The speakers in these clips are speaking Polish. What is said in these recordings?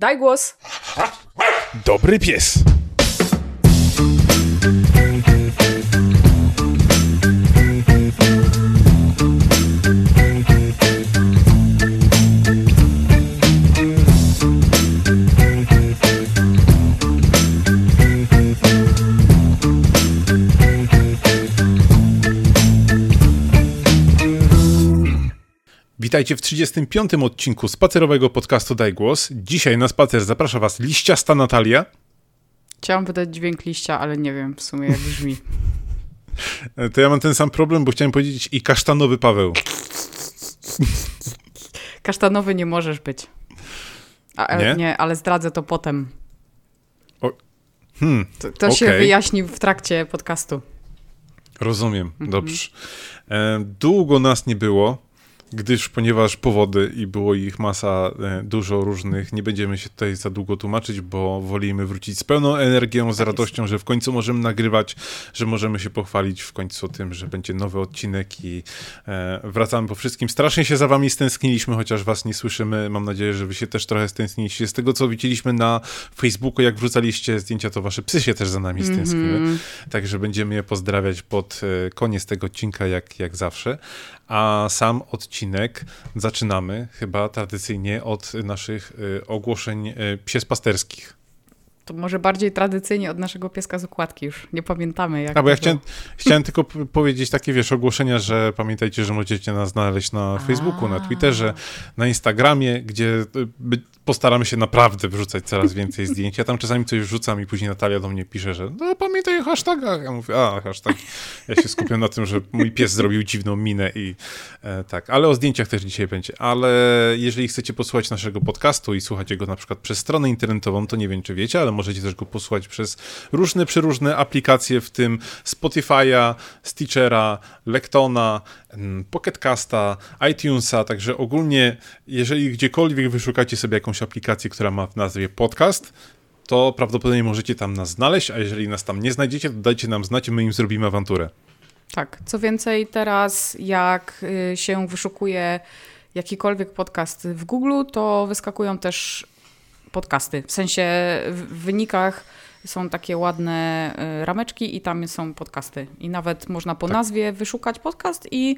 Daj głos. Dobry pies. Witajcie w 35. odcinku spacerowego podcastu Daj Głos. Dzisiaj na spacer zaprasza Was liściasta Natalia. Chciałam wydać dźwięk liścia, ale nie wiem w sumie jak brzmi. To ja mam ten sam problem, bo chciałem powiedzieć i kasztanowy Paweł. Kasztanowy nie możesz być. A, Nie? nie, ale zdradzę to potem. O, hmm, To, to się okej. wyjaśni w trakcie podcastu. Rozumiem, Mhm. dobrze. E, długo nas nie było, gdyż ponieważ powody i było ich masa, e, dużo różnych, nie będziemy się tutaj za długo tłumaczyć, bo wolimy wrócić z pełną energią, z Tak jest. radością, że w końcu możemy nagrywać, że możemy się pochwalić w końcu tym, że będzie nowy odcinek i e, wracamy po wszystkim. Strasznie się za wami stęskniliśmy, chociaż was nie słyszymy. Mam nadzieję, że wy się też trochę stęskniliście. Z tego, co widzieliśmy na Facebooku, jak wrzucaliście zdjęcia, to wasze psy się też za nami stęskniły. Mhm. Także będziemy je pozdrawiać pod e, koniec tego odcinka, jak, jak zawsze. A sam odcinek zaczynamy chyba tradycyjnie od naszych e, ogłoszeń e, piespasterskich. To może bardziej tradycyjnie od naszego pieska z okładki już. Nie pamiętamy jak. A bo ja chciałem, chciałem tylko powiedzieć takie, wiesz, ogłoszenia, że pamiętajcie, że możecie nas znaleźć na Facebooku, na Twitterze, na Instagramie, gdzie by, postaramy się naprawdę wrzucać coraz więcej zdjęć. Ja tam czasami coś wrzucam i później Natalia do mnie pisze, że no pamiętaj o hashtagach. Ja mówię, a hashtag. Ja się skupiam na tym, że mój pies zrobił dziwną minę i e, tak. Ale o zdjęciach też dzisiaj będzie. Ale jeżeli chcecie posłuchać naszego podcastu i słuchać go na przykład przez stronę internetową, to nie wiem, czy wiecie, ale możecie też go posłuchać przez różne, przeróżne aplikacje, w tym Spotify'a, Stitchera, Lectona, Pocketcasta, iTunesa, także ogólnie, jeżeli gdziekolwiek wyszukacie sobie jakąś aplikację, która ma w nazwie podcast, to prawdopodobnie możecie tam nas znaleźć, a jeżeli nas tam nie znajdziecie, to dajcie nam znać i my im zrobimy awanturę. Tak. Co więcej, teraz jak y, się wyszukuje jakikolwiek podcast w Google, to wyskakują też podcasty. W sensie w wynikach są takie ładne y, rameczki i tam są podcasty. I nawet można po Tak. nazwie wyszukać podcast i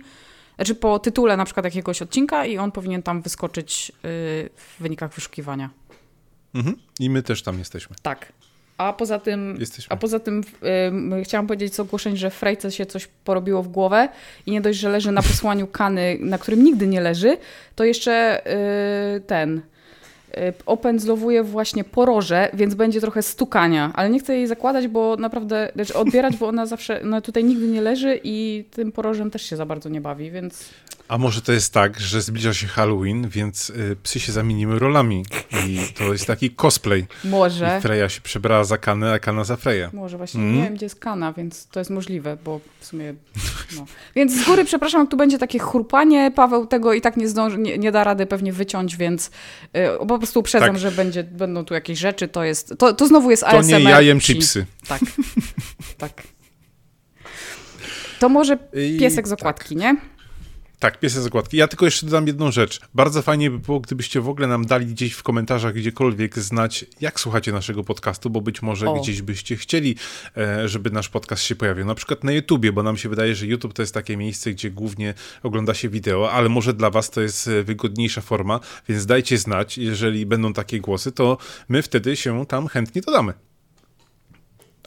znaczy po tytule na przykład jakiegoś odcinka i on powinien tam wyskoczyć y, w wynikach wyszukiwania. Mhm. I my też tam jesteśmy. Tak. A poza tym, Jesteśmy. a poza tym ym, chciałam powiedzieć z ogłoszeń, że Frejce się coś porobiło w głowę i nie dość, że leży na posłaniu kany, na którym nigdy nie leży, to jeszcze y, ten y, opędzlowuje właśnie poroże, więc będzie trochę stukania, ale nie chcę jej zakładać, bo naprawdę, znaczy odbierać, bo ona zawsze, no tutaj nigdy nie leży i tym porożem też się za bardzo nie bawi, więc A może to jest tak, że zbliża się Halloween, więc y, psy się zamieniły rolami i to jest taki cosplay. może... I Freja się przebrała za Kanę, a Kana za Freję. Może właśnie Mm. nie wiem, gdzie jest kana, więc to jest możliwe, bo w sumie. No. Więc z góry przepraszam, tu będzie takie chrupanie. Paweł tego i tak nie zdąży, nie, nie da rady pewnie wyciąć, więc y, po prostu uprzedzam, Tak. że będzie, będą tu jakieś rzeczy. To jest. To, to znowu jest To ASMR. nie jajem chipsy. Tak. tak. To może piesek z tak. okładki, nie? Tak, piesek zakładki. Ja tylko jeszcze dodam jedną rzecz. Bardzo fajnie by było, gdybyście w ogóle nam dali gdzieś w komentarzach gdziekolwiek znać, jak słuchacie naszego podcastu, bo być może O. gdzieś byście chcieli, e, żeby nasz podcast się pojawił. Na przykład na YouTubie, bo nam się wydaje, że YouTube to jest takie miejsce, gdzie głównie ogląda się wideo, ale może dla was to jest e, wygodniejsza forma, więc dajcie znać, jeżeli będą takie głosy, to my wtedy się tam chętnie dodamy.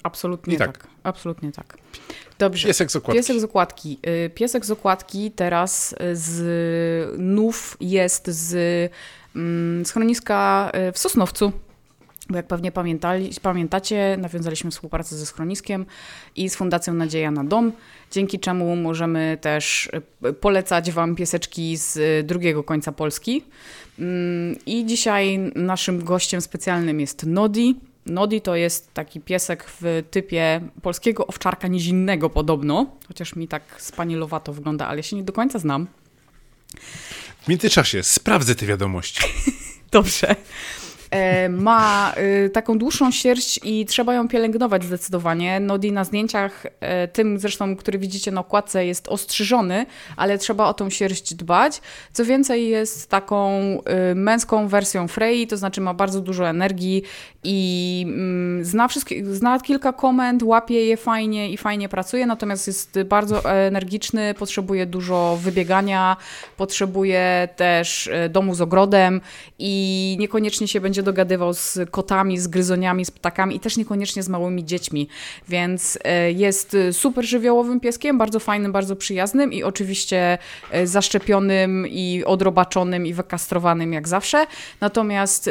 Absolutnie I tak. tak. Absolutnie tak. Dobrze. Piesek z okładki. Piesek z okładki. Y, Piesek z okładki teraz y, z nów jest z mm, schroniska y, w Sosnowcu. Bo jak pewnie pamiętali, pamiętacie, nawiązaliśmy współpracę ze schroniskiem i z Fundacją Nadzieja na Dom, dzięki czemu możemy też polecać Wam pieseczki z drugiego końca Polski. Mm, I dzisiaj naszym gościem specjalnym jest Nodi. Nodi to jest taki piesek w typie polskiego owczarka nizinnego podobno, chociaż mi tak spanielowato wygląda, ale ja się nie do końca znam. W międzyczasie sprawdzę te wiadomości. Dobrze. E, ma y, taką dłuższą sierść i trzeba ją pielęgnować zdecydowanie. Nodi na zdjęciach, e, tym zresztą, który widzicie na okładce, jest ostrzyżony, ale trzeba o tą sierść dbać. Co więcej, jest taką y, męską wersją Frey, to znaczy ma bardzo dużo energii i mm, zna, wszystkie, zna kilka komend, łapie je fajnie i fajnie pracuje, natomiast jest bardzo energiczny, potrzebuje dużo wybiegania, potrzebuje też e, domu z ogrodem i niekoniecznie się będzie dogadywał z kotami, z gryzoniami, z ptakami i też niekoniecznie z małymi dziećmi. Więc e, jest super żywiołowym pieskiem, bardzo fajnym, bardzo przyjaznym i oczywiście e, zaszczepionym i odrobaczonym i wykastrowanym jak zawsze. Natomiast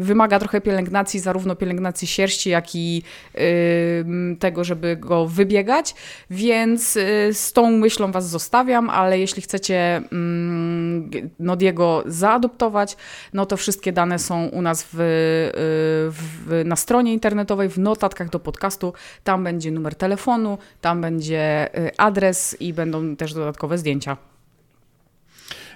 wymaga trochę pielęgnacji, zarówno pielęgnacji sierści, jak i tego, żeby go wybiegać. Więc z tą myślą Was zostawiam, ale jeśli chcecie mm, Nodiego zaadoptować, no to wszystkie dane są u nas w, y, w, na stronie internetowej, w notatkach do podcastu. Tam będzie numer telefonu, tam będzie y, adres i będą też dodatkowe zdjęcia.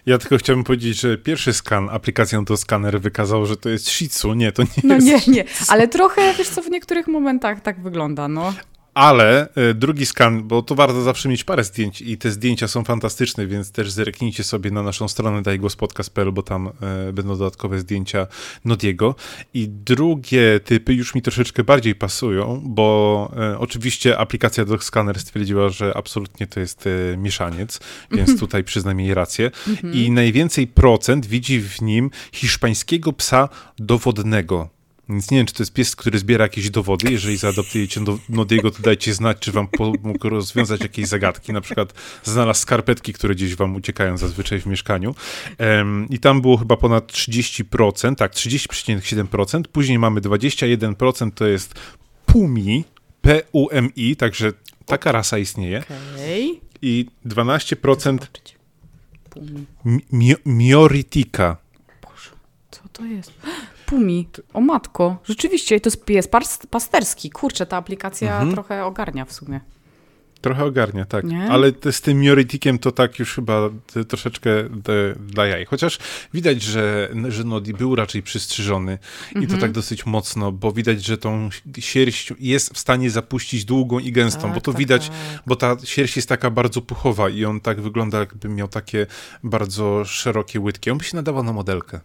Ja tylko chciałbym powiedzieć, że pierwszy skan, aplikacją to skaner wykazał, że to jest Shih Tzu. Nie, to nie no jest. No nie, nie, ale trochę, wiesz co, w niektórych momentach tak wygląda, no. Ale e, drugi skan, bo to warto zawsze mieć parę zdjęć i te zdjęcia są fantastyczne, więc też zerknijcie sobie na naszą stronę dajgłospodcast.pl, bo tam e, będą dodatkowe zdjęcia Nodiego. I drugie typy już mi troszeczkę bardziej pasują, bo e, oczywiście aplikacja Dog Scanner stwierdziła, że absolutnie to jest mieszaniec, więc mhm. tutaj przyznam jej rację. Mhm. I najwięcej procent widzi w nim hiszpańskiego psa dowodnego. Więc nie wiem, czy to jest pies, który zbiera jakieś dowody. Jeżeli zaadoptujecie do Nodiego, to dajcie znać, czy wam pomógł rozwiązać jakieś zagadki. Na przykład znalazł skarpetki, które gdzieś wam uciekają zazwyczaj w mieszkaniu. Um, I tam było chyba ponad 30%, tak, 30,7%. Później mamy 21%, to jest Pumi, P-U-M-I, także taka rasa istnieje. Okay. I 12% mi Mioritika. Boże, co to jest? Pumi. O matko, rzeczywiście, to jest pies pasterski. Kurczę, ta aplikacja mhm. trochę ogarnia w sumie. Trochę ogarnia, tak. Nie? Ale z tym Mioritikiem to tak już chyba troszeczkę dla jaj. Chociaż widać, że, że Nodi był raczej przystrzyżony i to mhm. tak dosyć mocno, bo widać, że tą sierść jest w stanie zapuścić długą i gęstą, tak, bo to tak, widać, tak. bo ta sierść jest taka bardzo puchowa i on tak wygląda, jakby miał takie bardzo szerokie łydki. On by się nadawał na modelkę.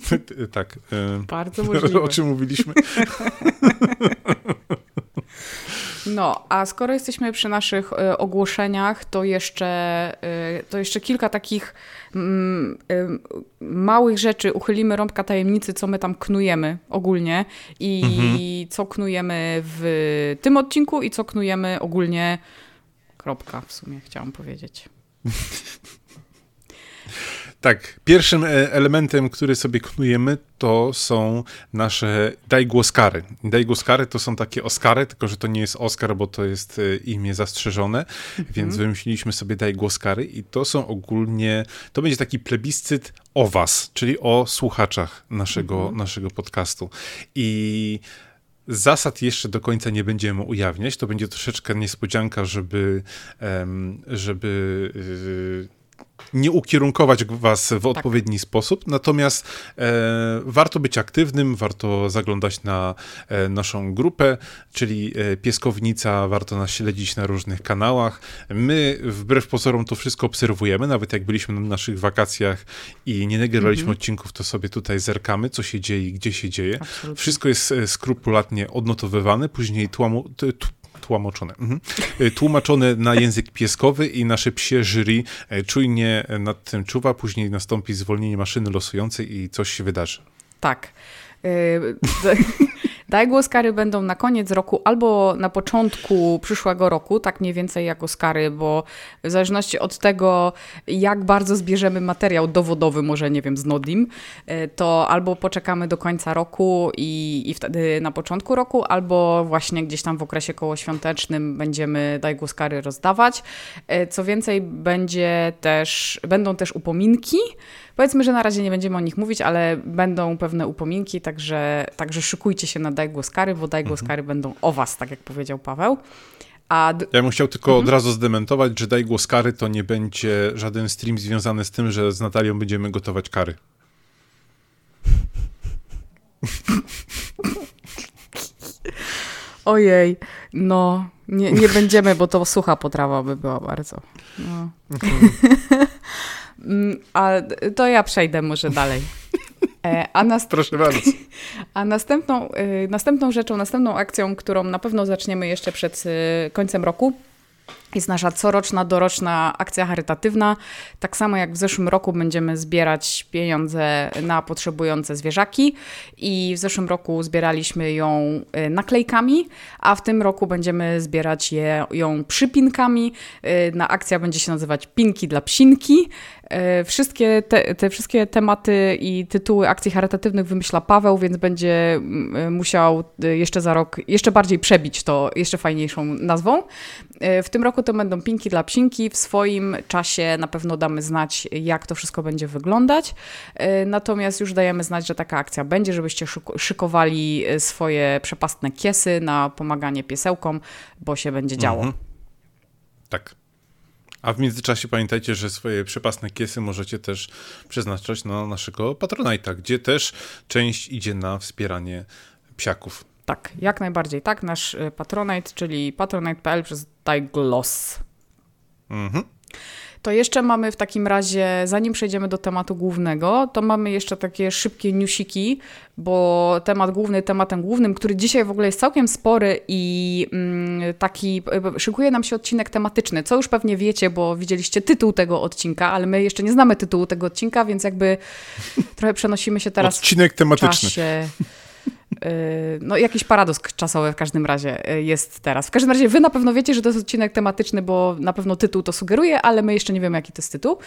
tak. E, Bardzo możliwe. O czym mówiliśmy? No, a skoro jesteśmy przy naszych y, ogłoszeniach, to jeszcze, y, to jeszcze kilka takich y, małych rzeczy. Uchylimy rąbka tajemnicy, co my tam knujemy ogólnie i mhm. co knujemy w tym odcinku i co knujemy ogólnie. Kropka w sumie chciałam powiedzieć. Tak, pierwszym e, elementem, który sobie knujemy, to są nasze dajgłoskary. Dajgłoskary to są takie Oscary, tylko że to nie jest Oscar, bo to jest e, imię zastrzeżone, mhm. więc wymyśliliśmy sobie dajgłoskary i to są ogólnie, to będzie taki plebiscyt o was, czyli o słuchaczach naszego, mhm. naszego podcastu. I Zasad jeszcze do końca nie będziemy ujawniać. To będzie troszeczkę niespodzianka, żeby, żeby y, nie ukierunkować was w odpowiedni tak. sposób, natomiast e, warto być aktywnym, warto zaglądać na e, naszą grupę, czyli e, Pieskownica, warto nas śledzić na różnych kanałach. My wbrew pozorom to wszystko obserwujemy, nawet jak byliśmy na naszych wakacjach i nie nagrywaliśmy mhm. odcinków, to sobie tutaj zerkamy, co się dzieje i gdzie się dzieje. Absolutnie. Wszystko jest e, skrupulatnie odnotowywane, później tłamu, tłumaczone. Mhm. E, tłumaczone na język pieskowy i nasze psie jury e, czujnie nad tym czuwa, później nastąpi zwolnienie maszyny losującej i coś się wydarzy. Tak. E, Daj Oscary będą na koniec roku albo na początku przyszłego roku, tak mniej więcej jak Oscary, bo w zależności od tego, jak bardzo zbierzemy materiał dowodowy, może nie wiem, z Nodim, e, to albo poczekamy do końca roku i, i wtedy na początku roku, albo właśnie gdzieś tam w okresie kołoświątecznym będziemy Daj Oscary rozdawać. E, co więcej, będzie też, będą też upominki, Powiedzmy, że na razie nie będziemy o nich mówić, ale będą pewne upominki, także, także szykujcie się na Daj Głos Kary, bo Daj Głos mhm. Kary będą o was, tak jak powiedział Paweł. A... Ja bym chciał tylko mhm. od razu zdementować, że Daj Głos Kary to nie będzie żaden stream związany z tym, że z Natalią będziemy gotować kary. Ojej, no nie, nie będziemy, bo to sucha potrawa by była bardzo. No. Mhm a to ja przejdę może dalej. E, a nast... Proszę bardzo. A następną, y, następną rzeczą, następną akcją, którą na pewno zaczniemy jeszcze przed y, końcem roku, jest nasza coroczna, doroczna akcja charytatywna. Tak samo jak w zeszłym roku będziemy zbierać pieniądze na potrzebujące zwierzaki i w zeszłym roku zbieraliśmy ją y, naklejkami, a w tym roku będziemy zbierać je, ją przypinkami. Na akcja będzie się nazywać Pinki dla Psinki. E, wszystkie te, te, wszystkie tematy i tytuły akcji charytatywnych wymyśla Paweł, więc będzie mm, e, musiał e, jeszcze za rok jeszcze bardziej przebić to jeszcze fajniejszą nazwą. W tym roku to będą pinki dla psinki. W swoim czasie na pewno damy znać, jak to wszystko będzie wyglądać. Natomiast już dajemy znać, że taka akcja będzie, żebyście szykowali swoje przepastne kiesy na pomaganie piesełkom, bo się będzie działo. Mhm. Tak. A w międzyczasie pamiętajcie, że swoje przepasne kiesy możecie też przeznaczać na naszego Patronite'a, gdzie też część idzie na wspieranie psiaków. Tak, jak najbardziej. Tak, nasz y, Patronite, czyli patronite.pl przez Dajgloss. Mhm. To jeszcze mamy w takim razie, zanim przejdziemy do tematu głównego, to mamy jeszcze takie szybkie newsiki, bo temat główny, tematem głównym, który dzisiaj w ogóle jest całkiem spory i mm, taki, szykuje nam się odcinek tematyczny, co już pewnie wiecie, bo widzieliście tytuł tego odcinka, ale my jeszcze nie znamy tytułu tego odcinka, więc jakby trochę przenosimy się teraz Odcinek tematyczny. w czasie. Y, no, jakiś paradoks czasowy w każdym razie y, jest teraz. W każdym razie wy na pewno wiecie, że to jest odcinek tematyczny, bo na pewno tytuł to sugeruje, ale my jeszcze nie wiemy, jaki to jest tytuł.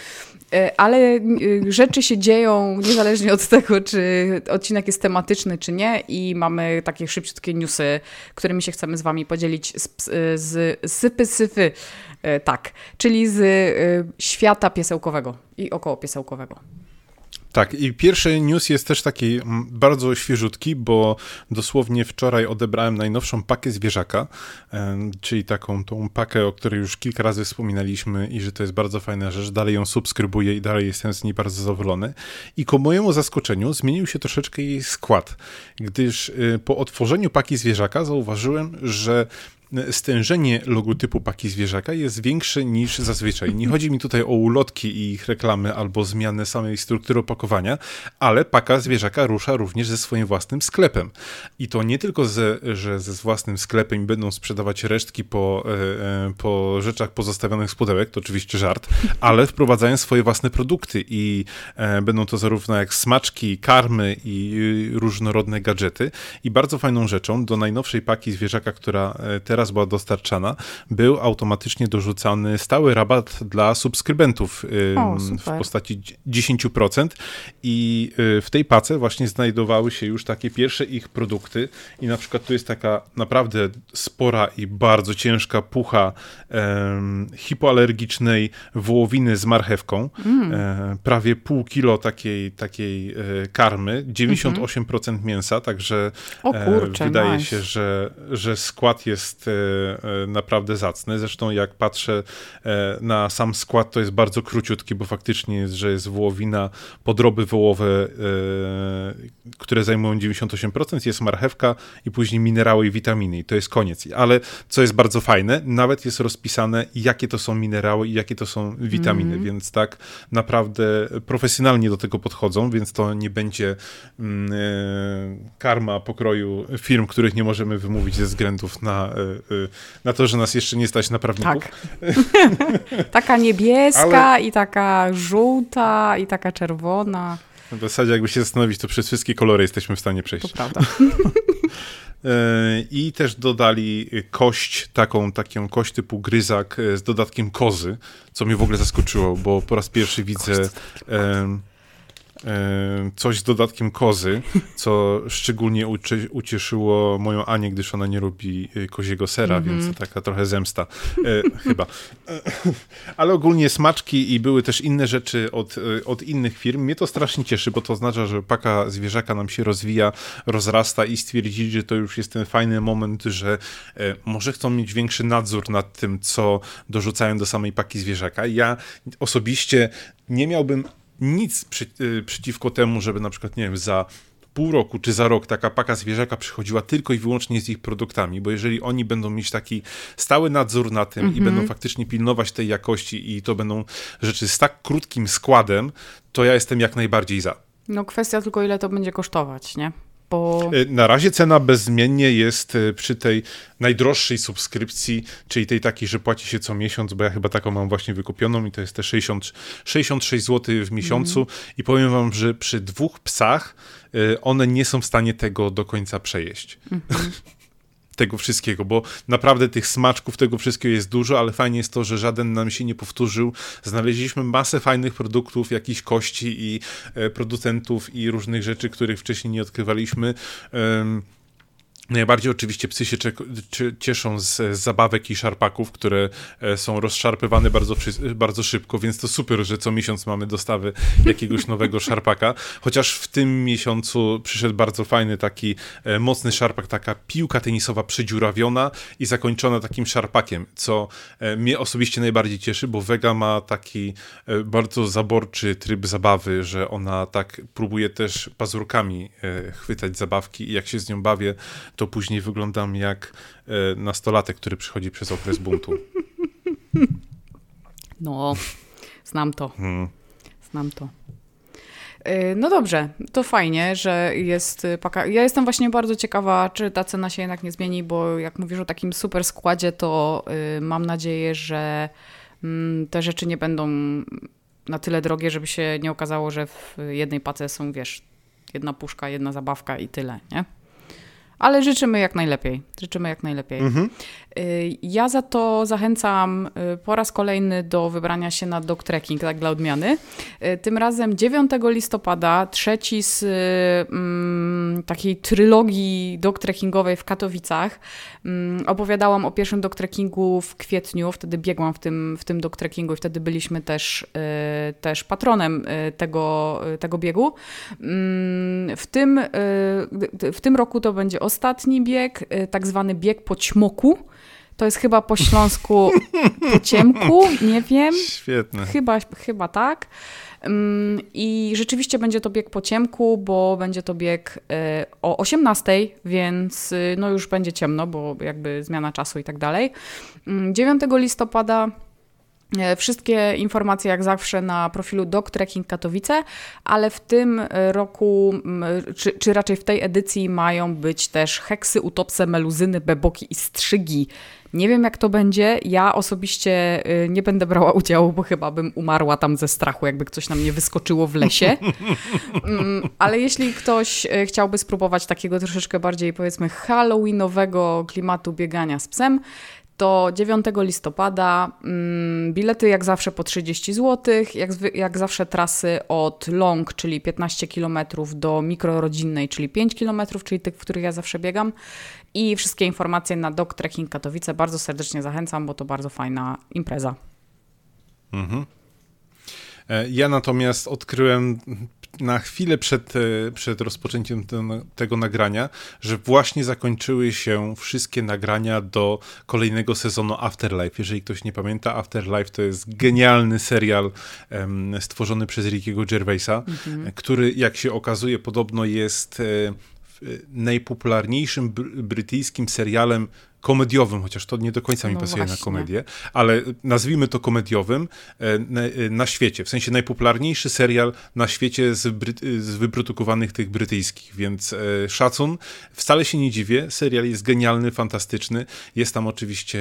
Y, ale rzeczy się dzieją niezależnie od tego, czy odcinek jest tematyczny, czy nie i mamy takie szybciutkie newsy, którymi się chcemy z wami podzielić z, z, sypy syfy, tak, czyli z świata piesełkowego i około piesełkowego. Tak, i pierwszy news jest też taki mm, bardzo świeżutki, bo dosłownie wczoraj odebrałem najnowszą pakę zwierzaka, czyli taką tą pakę, o której już kilka razy wspominaliśmy i że to jest bardzo fajna rzecz. Dalej ją subskrybuję i dalej jestem z niej bardzo zadowolony. I ku mojemu zaskoczeniu zmienił się troszeczkę jej skład, gdyż y, po otworzeniu paki zwierzaka zauważyłem, że stężenie logotypu paki zwierzaka jest większe niż zazwyczaj. Nie chodzi mi tutaj o ulotki i ich reklamy albo zmianę samej struktury opakowania, ale paka zwierzaka rusza również ze swoim własnym sklepem. I to nie tylko, ze, że ze własnym sklepem będą sprzedawać resztki po, e, e, po rzeczach pozostawionych z pudełek, to oczywiście żart, ale wprowadzają swoje własne produkty i e, będą to zarówno jak smaczki, karmy i różnorodne gadżety. I bardzo fajną rzeczą do najnowszej paki zwierzaka, która teraz była dostarczana, był automatycznie dorzucany stały rabat dla subskrybentów o, w postaci 10% i y, w tej pace właśnie znajdowały się już takie pierwsze ich produkty i na przykład tu jest taka naprawdę spora i bardzo ciężka pucha hipoalergicznej wołowiny z marchewką, mm. e, prawie pół kilo takiej, takiej e, karmy, 98% mm -hmm. mięsa, także e, wydaje nice. się, że, że skład jest E, e, naprawdę zacny. Zresztą jak patrzę e, na sam skład, to jest bardzo króciutki, bo faktycznie jest, że jest wołowina, podroby wołowe, które zajmują 98%, jest marchewka i później minerały i witaminy i to jest koniec. Ale co jest bardzo fajne, nawet jest rozpisane, jakie to są minerały i jakie to są witaminy, mm. więc tak naprawdę profesjonalnie do tego podchodzą, więc to nie będzie mm, karma pokroju firm, których nie możemy wymówić ze względów na na to, że nas jeszcze nie stać na prawników. Tak. taka niebieska Ale... i taka żółta i taka czerwona. W zasadzie jakby się zastanowić, to przez wszystkie kolory jesteśmy w stanie przejść. To prawda. Y, I też dodali kość, taką, taką kość typu gryzak y, z dodatkiem kozy, co mnie w ogóle zaskoczyło, bo po raz pierwszy widzę coś z dodatkiem kozy, co szczególnie uczy, ucieszyło moją Anię, gdyż ona nie lubi y, koziego sera, mm -hmm. więc taka trochę zemsta e, chyba. E, ale ogólnie smaczki i były też inne rzeczy od, e, od innych firm. Mnie to strasznie cieszy, bo to oznacza, że paka zwierzaka nam się rozwija, rozrasta i stwierdzili, że to już jest ten fajny moment, że e, może chcą mieć większy nadzór nad tym, co dorzucają do samej paki zwierzaka. Ja osobiście nie miałbym nic przy, y, przeciwko temu, żeby na przykład, nie wiem, za pół roku czy za rok taka paka zwierzaka przychodziła tylko i wyłącznie z ich produktami, bo jeżeli oni będą mieć taki stały nadzór na tym i będą faktycznie pilnować tej jakości i to będą rzeczy z tak krótkim składem, to ja jestem jak najbardziej za. No kwestia tylko ile to będzie kosztować, nie? Bo... E, na razie cena bezmiennie jest e, przy tej najdroższej subskrypcji, czyli tej takiej, że płaci się co miesiąc, bo ja chyba taką mam właśnie wykupioną i to jest te 60, 66 zł w miesiącu mm. i powiem wam, że przy dwóch psach e, one nie są w stanie tego do końca przejeść. Mm -hmm. tego wszystkiego, bo naprawdę tych smaczków tego wszystkiego jest dużo, ale fajnie jest to, że żaden nam się nie powtórzył. Znaleźliśmy masę fajnych produktów, jakichś kości i e, producentów i różnych rzeczy, których wcześniej nie odkrywaliśmy. Najbardziej oczywiście psy się cieszą z, zabawek i szarpaków, które e, są rozszarpywane bardzo, bardzo szybko, więc to super, że co miesiąc mamy dostawy jakiegoś nowego szarpaka. Chociaż w tym miesiącu przyszedł bardzo fajny taki e, mocny szarpak, taka piłka tenisowa przedziurawiona i zakończona takim szarpakiem, co e, mnie osobiście najbardziej cieszy, bo Vega ma taki bardzo zaborczy tryb zabawy, że ona tak próbuje też pazurkami chwytać zabawki i jak się z nią bawię, to później wyglądam jak e, nastolatek, który przychodzi przez okres buntu. No, znam to. Hmm. Znam to. E, no dobrze, to fajnie, że jest paka. Ja jestem właśnie bardzo ciekawa, czy ta cena się jednak nie zmieni, bo jak mówisz o takim super składzie, to y, mam nadzieję, że mm, te rzeczy nie będą na tyle drogie, żeby się nie okazało, że w jednej pace są, wiesz, jedna puszka, jedna zabawka i tyle, nie? Ale życzymy jak najlepiej. Życzymy jak najlepiej. Mhm. Y, ja za to zachęcam y, po raz kolejny do wybrania się na dog trekking, tak dla odmiany. Y, tym razem 9 listopada, trzeci z mm, takiej trylogii dog trekkingowej w Katowicach. Mm, opowiadałam o pierwszym dog trekkingu w kwietniu, wtedy biegłam w tym, w tym dog trekkingu i wtedy byliśmy też, też patronem tego, tego biegu. Mm, w tym, w tym roku to będzie ostatni bieg, tak zwany bieg po ćmoku. To jest chyba po śląsku po ciemku, nie wiem. Świetne. Chyba, chyba tak. Mm, I rzeczywiście będzie to bieg po ciemku, bo będzie to bieg e, o 18, więc y, no już będzie ciemno, bo jakby zmiana czasu i tak dalej. 9 mm, listopada Wszystkie informacje jak zawsze na profilu Dog Trekking Katowice, ale w tym e, roku, czy, czy raczej w tej edycji mają być też heksy, utopse, meluzyny, beboki i strzygi. Nie wiem, jak to będzie. Ja osobiście y, nie będę brała udziału, bo chyba bym umarła tam ze strachu, jakby ktoś na mnie wyskoczyło w lesie. Mm, ale jeśli ktoś chciałby spróbować takiego troszeczkę bardziej, powiedzmy, halloweenowego klimatu biegania z psem, to 9 listopada mm, bilety jak zawsze po 30 zł, jak, jak zawsze trasy od long, czyli 15 km do mikrorodzinnej, czyli 5 km, czyli tych, w których ja zawsze biegam i wszystkie informacje na Dog Trekking Katowice. Bardzo serdecznie zachęcam, bo to bardzo fajna impreza. Mhm. E, ja natomiast odkryłem na chwilę przed, e, przed rozpoczęciem tego nagrania, że właśnie zakończyły się wszystkie nagrania do kolejnego sezonu Afterlife. Jeżeli ktoś nie pamięta, Afterlife to jest genialny serial um, stworzony przez Rickiego Gervaisa, mhm. który jak się okazuje podobno jest e, najpopularniejszym brytyjskim serialem komediowym, chociaż to nie do końca mi no pasuje właśnie. na komedię, ale nazwijmy to komediowym e, na, e, na, świecie. W sensie najpopularniejszy serial na świecie z, bry, z wyprodukowanych tych brytyjskich, więc e, szacun. Wcale się nie dziwię. Serial jest genialny, fantastyczny. Jest tam oczywiście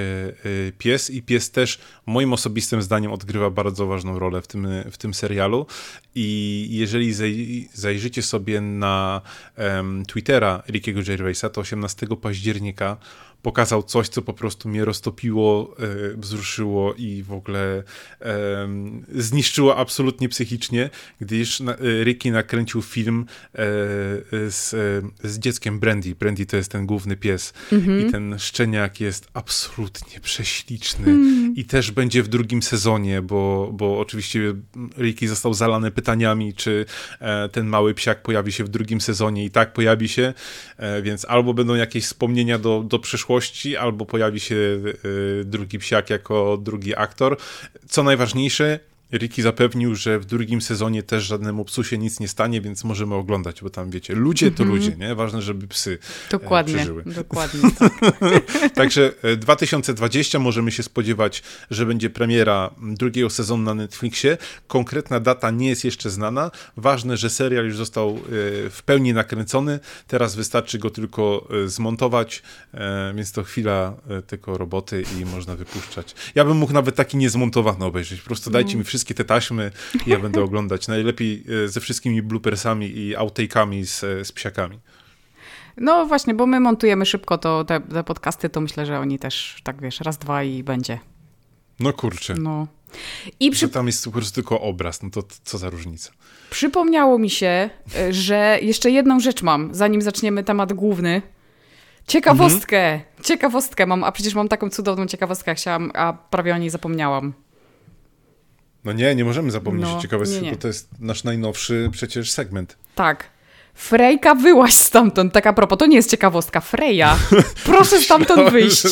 e, pies i pies też moim osobistym zdaniem odgrywa bardzo ważną rolę w tym, w tym serialu. I jeżeli zaj, zajrzycie sobie na um, Twittera Rickiego Gervaisa, to 18 października pokazał coś, co po prostu mnie roztopiło, e, wzruszyło i w ogóle e, zniszczyło absolutnie psychicznie, gdyż na, e, Ricky nakręcił film e, z, e, z dzieckiem Brandy. Brandy to jest ten główny pies mhm. i ten szczeniak jest absolutnie prześliczny mhm. i też będzie w drugim sezonie, bo, bo oczywiście Ricky został zalany pytaniami, czy ten mały psiak pojawi się w drugim sezonie i tak pojawi się, więc albo będą jakieś wspomnienia do, do przyszłości, przyszłości, albo pojawi się y, drugi psiak jako drugi aktor. Co najważniejsze, Ricky zapewnił, że w drugim sezonie też żadnemu psu się nic nie stanie, więc możemy oglądać, bo tam wiecie, ludzie to mm -hmm. ludzie, nie? Ważne, żeby psy dokładnie, e, przeżyły. Dokładnie, tak. Także 2020 e, możemy się spodziewać, że będzie premiera drugiego sezonu na Netflixie. Konkretna data nie jest jeszcze znana. Ważne, że serial już został e, w pełni nakręcony. Teraz wystarczy go tylko zmontować, więc to chwila tylko roboty i można wypuszczać. Ja bym mógł nawet taki niezmontowany obejrzeć. Po prostu dajcie mm. mi wszystkie te taśmy i ja będę oglądać. Najlepiej ze wszystkimi bloopersami i outtake'ami z, z psiakami. No właśnie, bo my montujemy szybko to te, te, podcasty, to myślę, że oni też, tak wiesz, raz, dwa i będzie. No kurczę. No. I przy... tam jest po prostu tylko obraz, no to co za różnica. Przypomniało mi się, e, że jeszcze jedną rzecz mam, zanim zaczniemy temat główny. Ciekawostkę! Mhm. Ciekawostkę mam, a przecież mam taką cudowną ciekawostkę, chciałam, a prawie o niej zapomniałam. No nie, nie możemy zapomnieć no, o ciekawostce, bo to jest nasz najnowszy przecież segment. Tak. Frejka, wyłaź stamtąd. Tak a propos, to nie jest ciekawostka. Freja, proszę stamtąd wyjść.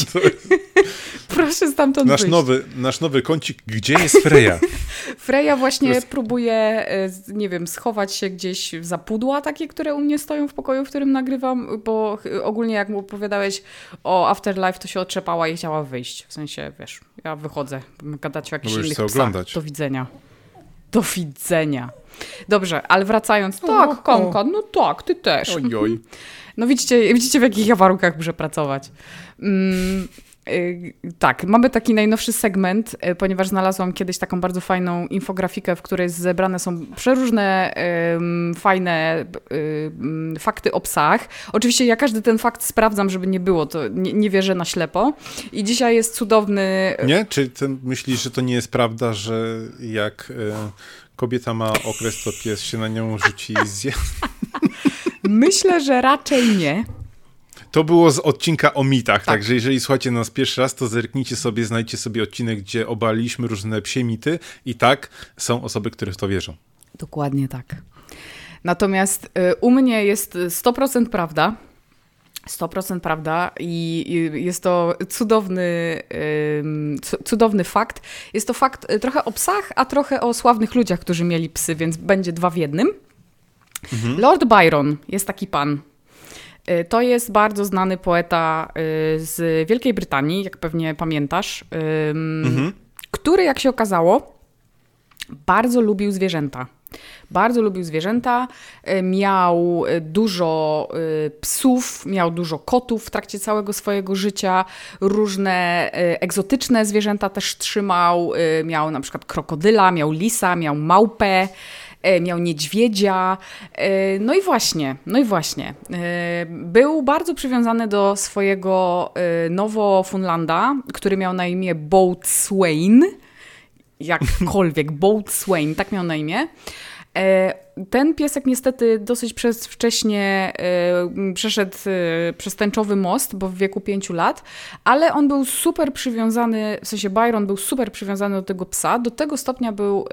proszę stamtąd nasz wyjść. Nowy, nasz nowy kącik, gdzie jest Freja? Freja właśnie jest... próbuje, e, nie wiem, schować się gdzieś za pudła takie, które u mnie stoją w pokoju, w którym nagrywam, bo ogólnie jak mu opowiadałeś o Afterlife, to się otrzepała i chciała wyjść. W sensie, wiesz, ja wychodzę, gadać o jakichś no innych psach. Do widzenia. Do widzenia. Dobrze, ale wracając, tak, Konka, no tak, ty też. Ojoj. No widzicie, widzicie w jakich ja warunkach muszę pracować. Mm, y, tak, mamy taki najnowszy segment, y, ponieważ znalazłam kiedyś taką bardzo fajną infografikę, w której zebrane są przeróżne fajne y, fakty o psach. Oczywiście ja każdy ten fakt sprawdzam, żeby nie było, to nie, nie wierzę na ślepo. I dzisiaj jest cudowny... Nie? Czy ty myślisz, że to nie jest prawda, że jak kobieta ma okres, to pies się na nią rzuci i zje? Myślę, że raczej nie. To było z odcinka o mitach, tak. także jeżeli słuchacie nas pierwszy raz, to zerknijcie sobie, znajdźcie sobie odcinek, gdzie obaliliśmy różne psie mity i tak, są osoby, które w to wierzą. Dokładnie tak. Natomiast y, u mnie jest 100% prawda, 100% prawda i jest to cudowny, cudowny fakt. Jest to fakt y, trochę o psach, a trochę o sławnych ludziach, którzy mieli psy, więc będzie dwa w jednym. Mhm. Lord Byron jest taki pan. Y, to jest bardzo znany poeta y, z Wielkiej Brytanii, jak pewnie pamiętasz, mhm. który, jak się okazało, bardzo lubił zwierzęta. Bardzo lubił zwierzęta, e, miał e, dużo e, psów, miał dużo kotów w trakcie całego swojego życia, różne egzotyczne zwierzęta też trzymał, miał na przykład krokodyla, miał lisa, miał małpę miał niedźwiedzia. No i właśnie, no i właśnie. Był bardzo przywiązany do swojego Nowofunlanda, który miał na imię Boatswain jakkolwiek, Boatswain, tak miał na imię. E, ten piesek niestety dosyć przez wcześnie e, przeszedł e, przez tęczowy most, bo w wieku pięciu lat, ale on był super przywiązany, w sensie Byron był super przywiązany do tego psa, do tego stopnia był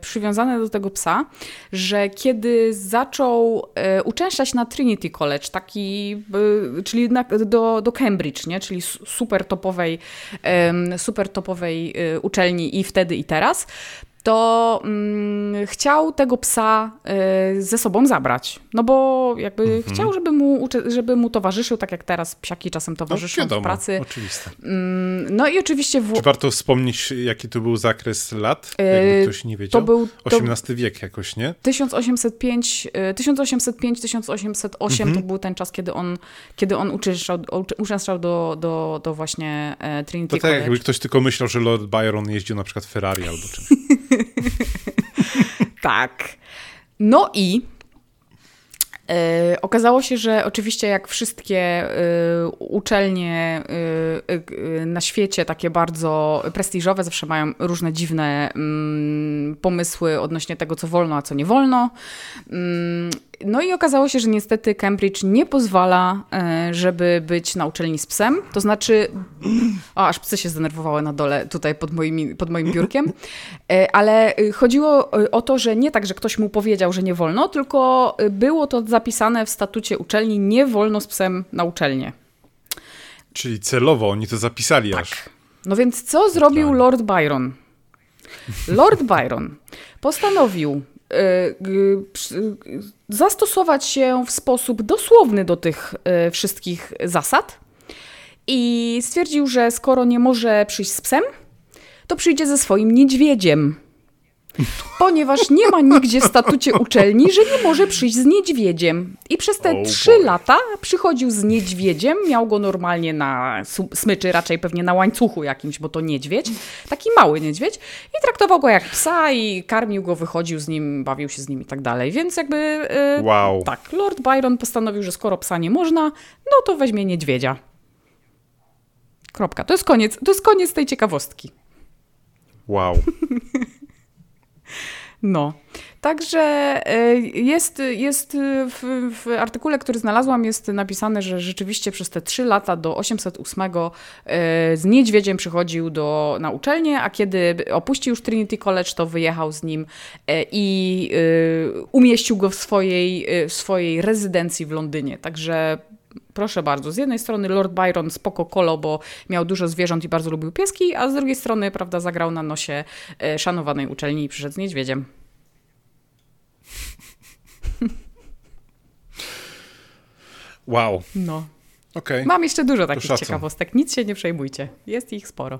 przywiązany do tego psa, że kiedy zaczął uczęszczać na Trinity College, taki, czyli do, do Cambridge, nie? czyli super topowej, super topowej uczelni i wtedy i teraz, to mm, chciał tego psa y, ze sobą zabrać. No bo jakby mm -hmm. chciał, żeby mu, żeby mu towarzyszył, tak jak teraz psiaki czasem towarzyszą no, wiadomo, w pracy. Oczywiste. Mm, no i oczywiście... W... Czy warto wspomnieć, jaki to był zakres lat? Jakby y, ktoś nie wiedział. To był to... XVIII wiek jakoś, nie? 1805, 1805-1808 mm -hmm. to był ten czas, kiedy on, kiedy on uczęszczał, uczęszczał do, do, do właśnie e, Trinity To tak College. jakby ktoś tylko myślał, że Lord Byron jeździł na przykład Ferrari albo czymś. tak. No i e, okazało się, że oczywiście jak wszystkie e, uczelnie e, na świecie, takie bardzo prestiżowe, zawsze mają różne dziwne mm, pomysły odnośnie tego, co wolno, a co nie wolno. No i okazało się, że niestety Cambridge nie pozwala, e, żeby być na uczelni z psem. To znaczy, o, aż psy się zdenerwowały na dole tutaj pod, moimi, pod moim biurkiem, e, ale chodziło o to, że nie tak, że ktoś mu powiedział, że nie wolno, tylko było to zapisane w statucie uczelni, nie wolno z psem na uczelnię. Czyli celowo oni to zapisali tak. aż. No więc co zrobił Lord Byron? Lord Byron postanowił zastosować się w sposób dosłowny do tych wszystkich zasad i stwierdził, że skoro nie może przyjść z psem, to przyjdzie ze swoim niedźwiedziem. Ponieważ nie ma nigdzie w statucie uczelni, że nie może przyjść z niedźwiedziem. I przez te trzy oh lata przychodził z niedźwiedziem, miał go normalnie na smyczy, raczej pewnie na łańcuchu jakimś, bo to niedźwiedź, taki mały niedźwiedź, i traktował go jak psa i karmił go, wychodził z nim, bawił się z nim i tak dalej. Więc jakby. Yy, wow. Tak, Lord Byron postanowił, że skoro psa nie można, no to weźmie niedźwiedzia. Kropka. To jest koniec, to jest koniec tej ciekawostki. Wow. no. Także e, jest, jest w, w, artykule, który znalazłam, jest napisane, że rzeczywiście przez te trzy lata do 808 e, z niedźwiedziem przychodził do, na uczelnię, a kiedy opuścił już Trinity College, to wyjechał z nim e, i umieścił go w swojej, w swojej rezydencji w Londynie. Także proszę bardzo, z jednej strony Lord Byron spoko kolo, bo miał dużo zwierząt i bardzo lubił pieski, a z drugiej strony, prawda, zagrał na nosie e, szanowanej uczelni i przyszedł z niedźwiedziem. Wow. No. Okay. Mam jeszcze dużo takich ciekawostek, nic się nie przejmujcie. Jest ich sporo.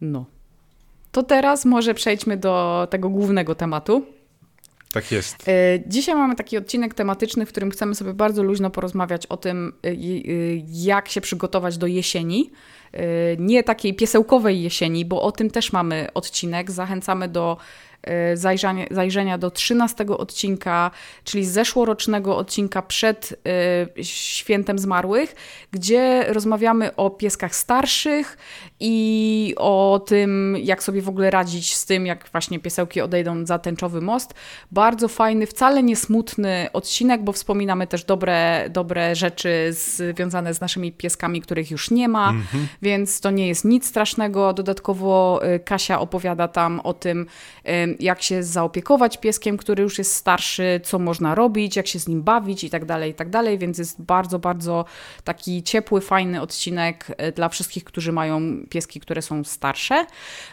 No. To teraz może przejdźmy do tego głównego tematu. Tak jest. E, dzisiaj mamy taki odcinek tematyczny, w którym chcemy sobie bardzo luźno porozmawiać o tym, e, e, jak się przygotować do jesieni. Nie takiej piesełkowej jesieni, bo o tym też mamy odcinek. Zachęcamy do zajrzenia, zajrzenia do 13 odcinka, czyli zeszłorocznego odcinka przed Świętem Zmarłych, gdzie rozmawiamy o pieskach starszych i o tym, jak sobie w ogóle radzić z tym, jak właśnie piesełki odejdą za tęczowy most. Bardzo fajny, wcale nie smutny odcinek, bo wspominamy też dobre, dobre rzeczy związane z naszymi pieskami, których już nie ma, mm -hmm. więc to nie jest nic strasznego. Dodatkowo e, Kasia opowiada tam o tym, jak się zaopiekować pieskiem, który już jest starszy, co można robić, jak się z nim bawić i tak dalej, i tak dalej, więc jest bardzo, bardzo taki ciepły, fajny odcinek e, dla wszystkich, którzy mają pieski, które są starsze.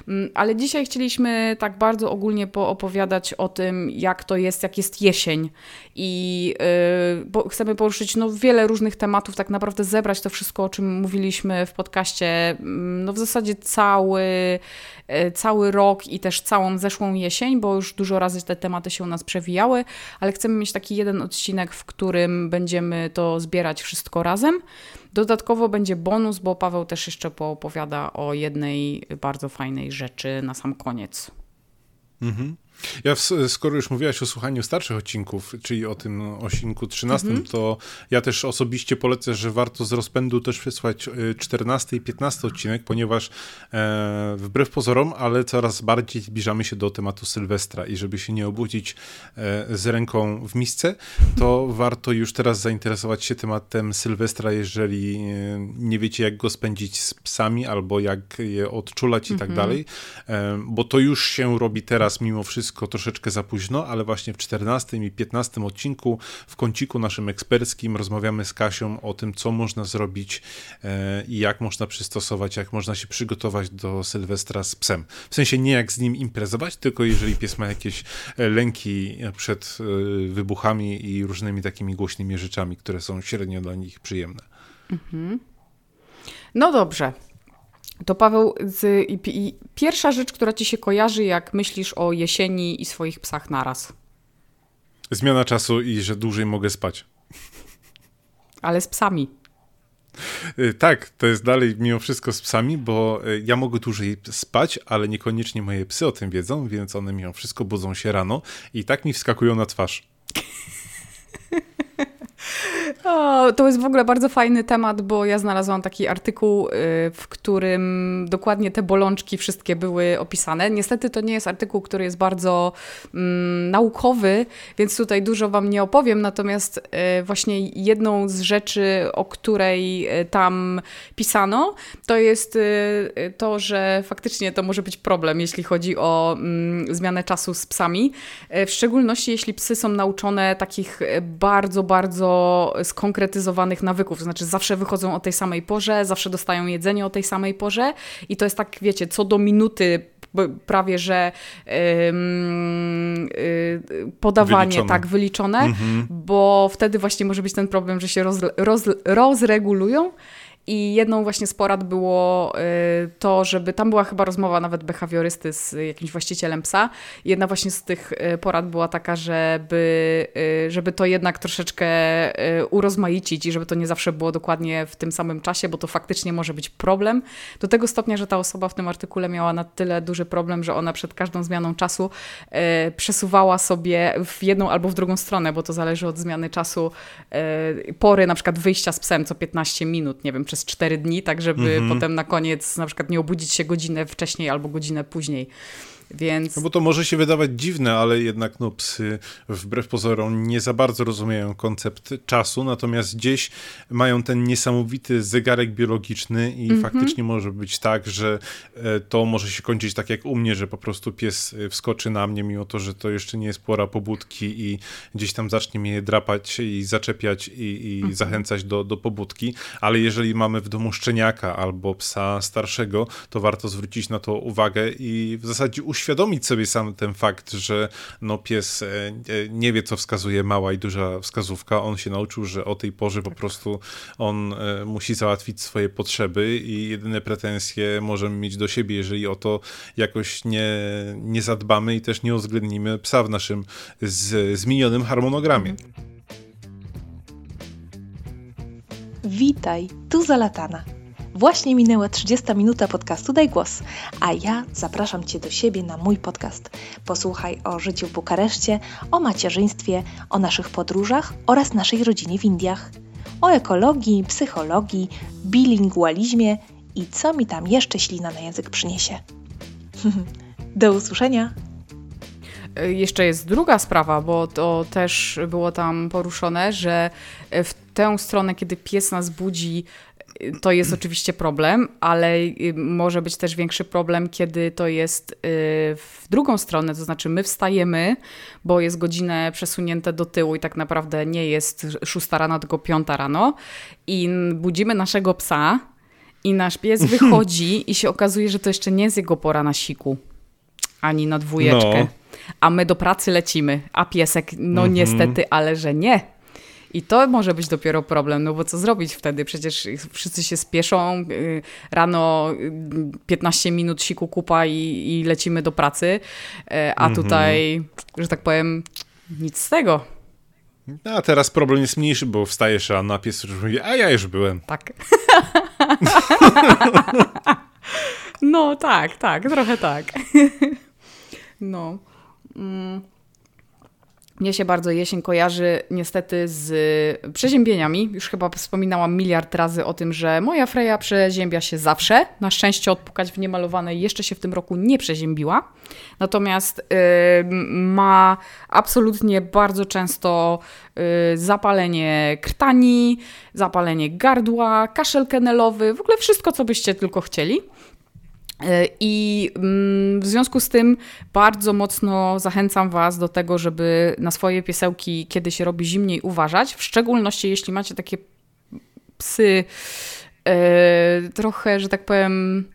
Mm, ale dzisiaj chcieliśmy tak bardzo ogólnie poopowiadać o tym, jak to jest, jak jest jesień i yy, chcemy poruszyć no, wiele różnych tematów, tak naprawdę zebrać to wszystko, o czym mówiliśmy w podcaście, mm, no w zasadzie cały, yy, cały rok i też całą zeszłą jesień, bo już dużo razy te tematy się u nas przewijały, ale chcemy mieć taki jeden odcinek, w którym będziemy to zbierać wszystko razem. Dodatkowo będzie bonus, bo Paweł też jeszcze poopowiada o jednej bardzo fajnej rzeczy na sam koniec. Mhm. Ja, w, skoro już mówiłaś o słuchaniu starszych odcinków, czyli o tym odcinku 13, mhm. to ja też osobiście polecę, że warto z rozpędu też wysłać 14 y, i 15 odcinek, ponieważ e, wbrew pozorom, ale coraz bardziej zbliżamy się do tematu Sylwestra i żeby się nie obudzić e, z ręką w misce, to warto już teraz zainteresować się tematem Sylwestra, jeżeli e, nie wiecie, jak go spędzić z psami albo jak je odczulać i tak mhm. dalej, e, bo to już się robi teraz mimo wszystko wszystko troszeczkę za późno, ale właśnie w 14 i 15 odcinku w kąciku naszym eksperckim rozmawiamy z Kasią o tym, co można zrobić e, i jak można przystosować, jak można się przygotować do Sylwestra z psem. W sensie nie jak z nim imprezować, tylko jeżeli pies ma jakieś e, lęki przed e, wybuchami i różnymi takimi głośnymi rzeczami, które są średnio dla nich przyjemne. Mhm. No dobrze, to Paweł, z, i, i pierwsza rzecz, która ci się kojarzy, jak myślisz o jesieni i swoich psach naraz. Zmiana czasu i że dłużej mogę spać. Ale z psami. Y, tak, to jest dalej mimo wszystko z psami, bo y, ja mogę dłużej spać, ale niekoniecznie moje psy o tym wiedzą, więc one mimo wszystko budzą się rano i tak mi wskakują na twarz. O, to jest w ogóle bardzo fajny temat, bo ja znalazłam taki artykuł, y, w którym dokładnie te bolączki wszystkie były opisane. Niestety to nie jest artykuł, który jest bardzo mm, naukowy, więc tutaj dużo Wam nie opowiem. Natomiast y, właśnie jedną z rzeczy, o której y, tam pisano, to jest to, że faktycznie to może być problem, jeśli chodzi o mm, zmianę czasu z psami. W szczególności jeśli psy są nauczone takich bardzo, bardzo skonkretyzowanych nawyków, to znaczy zawsze wychodzą o tej samej porze, zawsze dostają jedzenie o tej samej porze i to jest tak, wiecie, co do minuty prawie, że yy, podawanie wyliczone. tak wyliczone, mhm. bo wtedy właśnie może być ten problem, że się roz, roz, rozregulują i jedną właśnie z porad było y, to, żeby tam była chyba rozmowa nawet behawiorysty z jakimś właścicielem psa. Jedna właśnie z tych y, porad była taka, żeby, y, żeby to jednak troszeczkę urozmaicić i żeby to nie zawsze było dokładnie w tym samym czasie, bo to faktycznie może być problem. Do tego stopnia, że ta osoba w tym artykule miała na tyle duży problem, że ona przed każdą zmianą czasu przesuwała sobie w jedną albo w drugą stronę, bo to zależy od zmiany czasu pory na przykład wyjścia z psem co 15 minut, nie wiem, przez 4 dni, tak żeby mhm. potem na koniec na przykład nie obudzić się godzinę wcześniej albo godzinę później. Więc... No bo to może się wydawać dziwne, ale jednak no, psy wbrew pozorom nie za bardzo rozumieją koncept czasu, natomiast gdzieś mają ten niesamowity zegarek biologiczny i mm -hmm. faktycznie może być tak, że e, to może się kończyć tak jak u mnie, że po prostu pies e, wskoczy na mnie, mimo to, że to jeszcze nie jest pora pobudki i gdzieś tam zacznie mnie drapać i zaczepiać i, i mm -hmm. zachęcać do, do pobudki, ale jeżeli mamy w domu szczeniaka albo psa starszego, to warto zwrócić na to uwagę i w zasadzie uświadomić sobie sam ten fakt, że no pies e, e, nie wie, co wskazuje mała i duża wskazówka. On się nauczył, że o tej porze po prostu on e, musi załatwić swoje potrzeby i jedyne pretensje możemy mieć do siebie, jeżeli o to jakoś nie, nie zadbamy i też nie uwzględnimy psa w naszym z, zmienionym harmonogramie. Witaj, tu Zalatana Właśnie minęła 30 minuta podcastu Daj Głos, a ja zapraszam Cię do siebie na mój podcast. Posłuchaj o życiu w Bukareszcie, o macierzyństwie, o naszych podróżach oraz naszej rodzinie w Indiach, o ekologii, psychologii, bilingualizmie i co mi tam jeszcze ślina na język przyniesie. do usłyszenia! Jeszcze jest druga sprawa, bo to też było tam poruszone, że w tę stronę, kiedy pies nas budzi, to jest oczywiście problem, ale y, może być też większy problem, kiedy to jest y, w drugą stronę, to znaczy my wstajemy, bo jest godzinę przesunięte do tyłu i tak naprawdę nie jest 6 rano, tylko 5 rano i budzimy naszego psa i nasz pies wychodzi i się okazuje, że to jeszcze nie jest jego pora na siku, ani na dwójeczkę. No. A my do pracy lecimy, a piesek, no mm -hmm. niestety, ale że nie i to może być dopiero problem, no bo co zrobić wtedy? Przecież wszyscy się spieszą, y, rano 15 y, minut siku kupa i, i lecimy do pracy, y, a mhm. tutaj, że tak powiem, nic z tego. No, a teraz problem jest mniejszy, bo wstajesz a pies już mówi, a ja już byłem. Tak. no tak, tak, trochę tak. no. Mm. Mnie się bardzo jesień kojarzy niestety z przeziębieniami. Już chyba wspominałam miliard razy o tym, że moja Freja przeziębia się zawsze. Na szczęście odpukać w niemalowanej jeszcze się w tym roku nie przeziębiła. Natomiast yy, ma absolutnie bardzo często yy, zapalenie krtani, zapalenie gardła, kaszel kenelowy, w ogóle wszystko, co byście tylko chcieli. E, I mm, w związku z tym bardzo mocno zachęcam Was do tego, żeby na swoje piesełki, kiedy się robi zimniej, uważać. W szczególności jeśli macie takie psy, e, trochę, że tak powiem,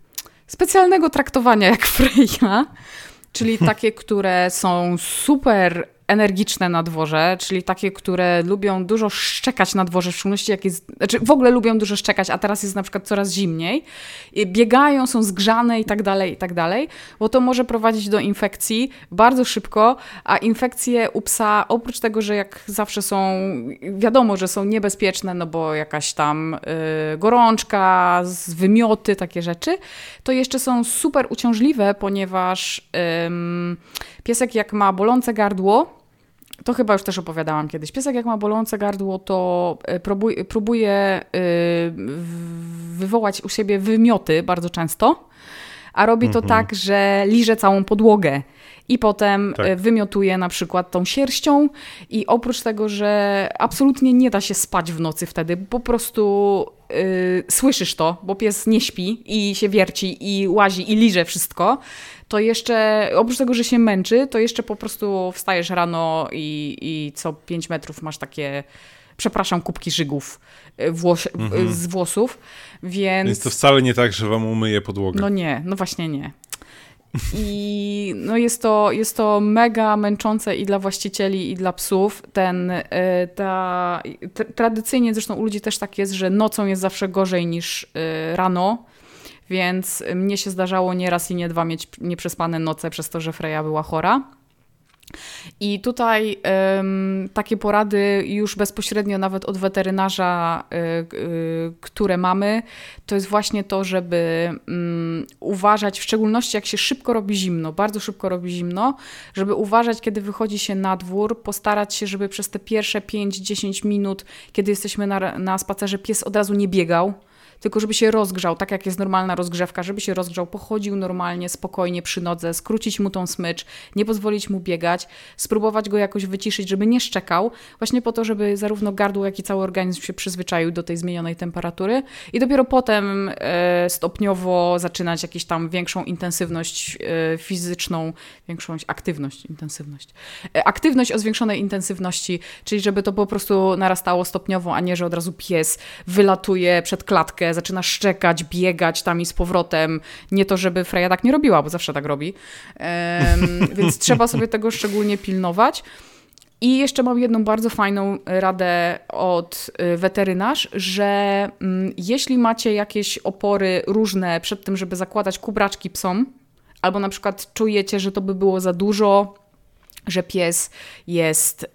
specjalnego traktowania jak Freya, czyli takie, które są super energiczne na dworze, czyli takie, które lubią dużo szczekać na dworze, w szczególności jak jest, znaczy w ogóle lubią dużo szczekać, a teraz jest na przykład coraz zimniej, biegają, są zgrzane i tak dalej, i tak dalej, bo to może prowadzić do infekcji bardzo szybko, a infekcje u psa, oprócz tego, że jak zawsze są, wiadomo, że są niebezpieczne, no bo jakaś tam y, gorączka, wymioty, takie rzeczy, to jeszcze są super uciążliwe, ponieważ piesek jak ma bolące gardło, to chyba już też opowiadałam kiedyś. Piesek jak ma bolące gardło, to e, próbuje, e, wywołać u siebie wymioty bardzo często, a robi to mhm. tak, że liże całą podłogę i potem e, tak. wymiotuje na przykład tą sierścią i oprócz tego, że absolutnie nie da się spać w nocy wtedy, po prostu y, słyszysz to, bo pies nie śpi i się wierci i łazi i liże wszystko, to jeszcze, oprócz tego, że się męczy, to jeszcze po prostu wstajesz rano i, i co 5 metrów masz takie, przepraszam, kubki żygów y, włos mhm. z włosów, więc... Więc to wcale nie tak, że wam umyje podłogę. No nie, no właśnie nie. I no jest, to, jest to mega męczące i dla właścicieli, i dla psów. Ten, y, ta, tradycyjnie zresztą u ludzi też tak jest, że nocą jest zawsze gorzej niż rano, więc mnie się zdarzało nie raz i nie dwa mieć nieprzespane noce przez to, że Freja była chora. I tutaj takie porady już bezpośrednio nawet od weterynarza, y, y, które mamy, to jest właśnie to, żeby um, uważać, w szczególności jak się szybko robi zimno, bardzo szybko robi zimno, żeby uważać, kiedy wychodzi się na dwór, postarać się, żeby przez te pierwsze 5-10 minut, kiedy jesteśmy na, na spacerze, pies od razu nie biegał tylko żeby się rozgrzał, tak jak jest normalna rozgrzewka, żeby się rozgrzał, pochodził normalnie, spokojnie przy nodze, skrócić mu tą smycz, nie pozwolić mu biegać, spróbować go jakoś wyciszyć, żeby nie szczekał, właśnie po to, żeby zarówno gardło, jak i cały organizm się przyzwyczaił do tej zmienionej temperatury i dopiero potem e, stopniowo zaczynać jakąś tam większą intensywność e, fizyczną, większą aktywność, intensywność. E, aktywność o zwiększonej intensywności, czyli żeby to po prostu narastało stopniowo, a nie, że od razu pies wylatuje przed klatkę, zaczyna szczekać, biegać tam i z powrotem. Nie to, żeby Freya tak nie robiła, bo zawsze tak robi. Um, więc trzeba sobie tego szczególnie pilnować. I jeszcze mam jedną bardzo fajną radę od y, weterynarz, że mm, jeśli macie jakieś opory różne przed tym, żeby zakładać kubraczki psom, albo na przykład czujecie, że to by było za dużo, że pies jest,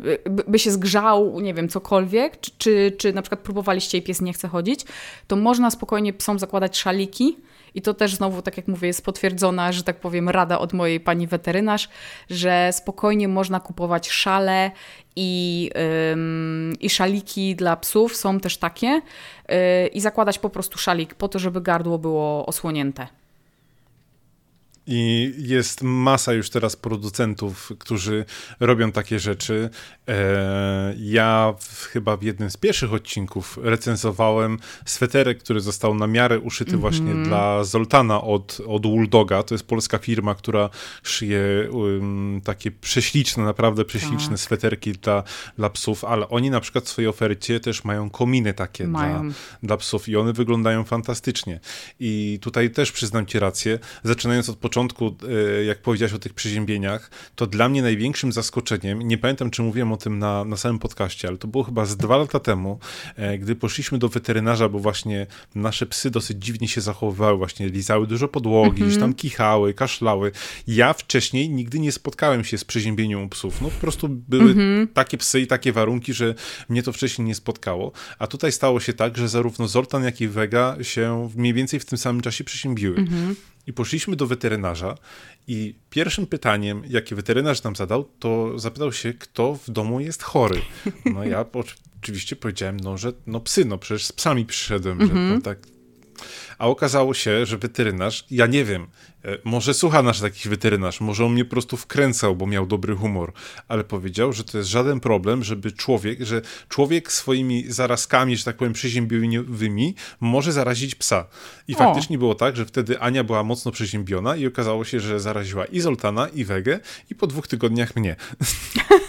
yy, by się zgrzał, nie wiem, cokolwiek, czy, czy, czy na przykład próbowaliście i pies nie chce chodzić, to można spokojnie psom zakładać szaliki. I to też znowu, tak jak mówię, jest potwierdzona, że tak powiem, rada od mojej pani weterynarz, że spokojnie można kupować szale i, yy, i szaliki dla psów są też takie yy, i zakładać po prostu szalik po to, żeby gardło było osłonięte. I jest masa już teraz producentów, którzy robią takie rzeczy. E, ja w, chyba w jednym z pierwszych odcinków recenzowałem sweterek, który został na miarę uszyty mm -hmm. właśnie dla Zoltana od, od Wooldoga. To jest polska firma, która szyje um, takie prześliczne, naprawdę prześliczne tak. sweterki dla, dla psów, ale oni na przykład w swojej ofercie też mają kominy takie dla, dla psów i one wyglądają fantastycznie. I tutaj też przyznam ci rację, zaczynając od początku początku, e, jak powiedziałeś o tych przeziębieniach, to dla mnie największym zaskoczeniem, nie pamiętam, czy mówiłem o tym na, na samym podcaście, ale to było chyba z dwa lata temu, e, gdy poszliśmy do weterynarza, bo właśnie nasze psy dosyć dziwnie się zachowywały, właśnie lizały dużo podłogi, mm -hmm. tam kichały, kaszlały. Ja wcześniej nigdy nie spotkałem się z przeziębieniem u psów. No po prostu były mm -hmm. takie psy i takie warunki, że mnie to wcześniej nie spotkało. A tutaj stało się tak, że zarówno Zoltan, jak i Vega się mniej więcej w tym samym czasie przeziębiły. Mm -hmm. I poszliśmy do weterynarza i pierwszym pytaniem, jakie weterynarz nam zadał, to zapytał się, kto w domu jest chory. No ja oczywiście powiedziałem, no, że no psy, no przecież z psami przyszedłem, że mhm. tak a okazało się, że weterynarz, ja nie wiem, e, może słucha nasz jakiś weterynarz, może on mnie po prostu wkręcał, bo miał dobry humor, ale powiedział, że to jest żaden problem, żeby człowiek, że człowiek swoimi zarazkami, że tak powiem, przeziębieniowymi może zarazić psa. I o. faktycznie było tak, że wtedy Ania była mocno przeziębiona i okazało się, że zaraziła i Zoltana, i Wegę, i po dwóch tygodniach mnie.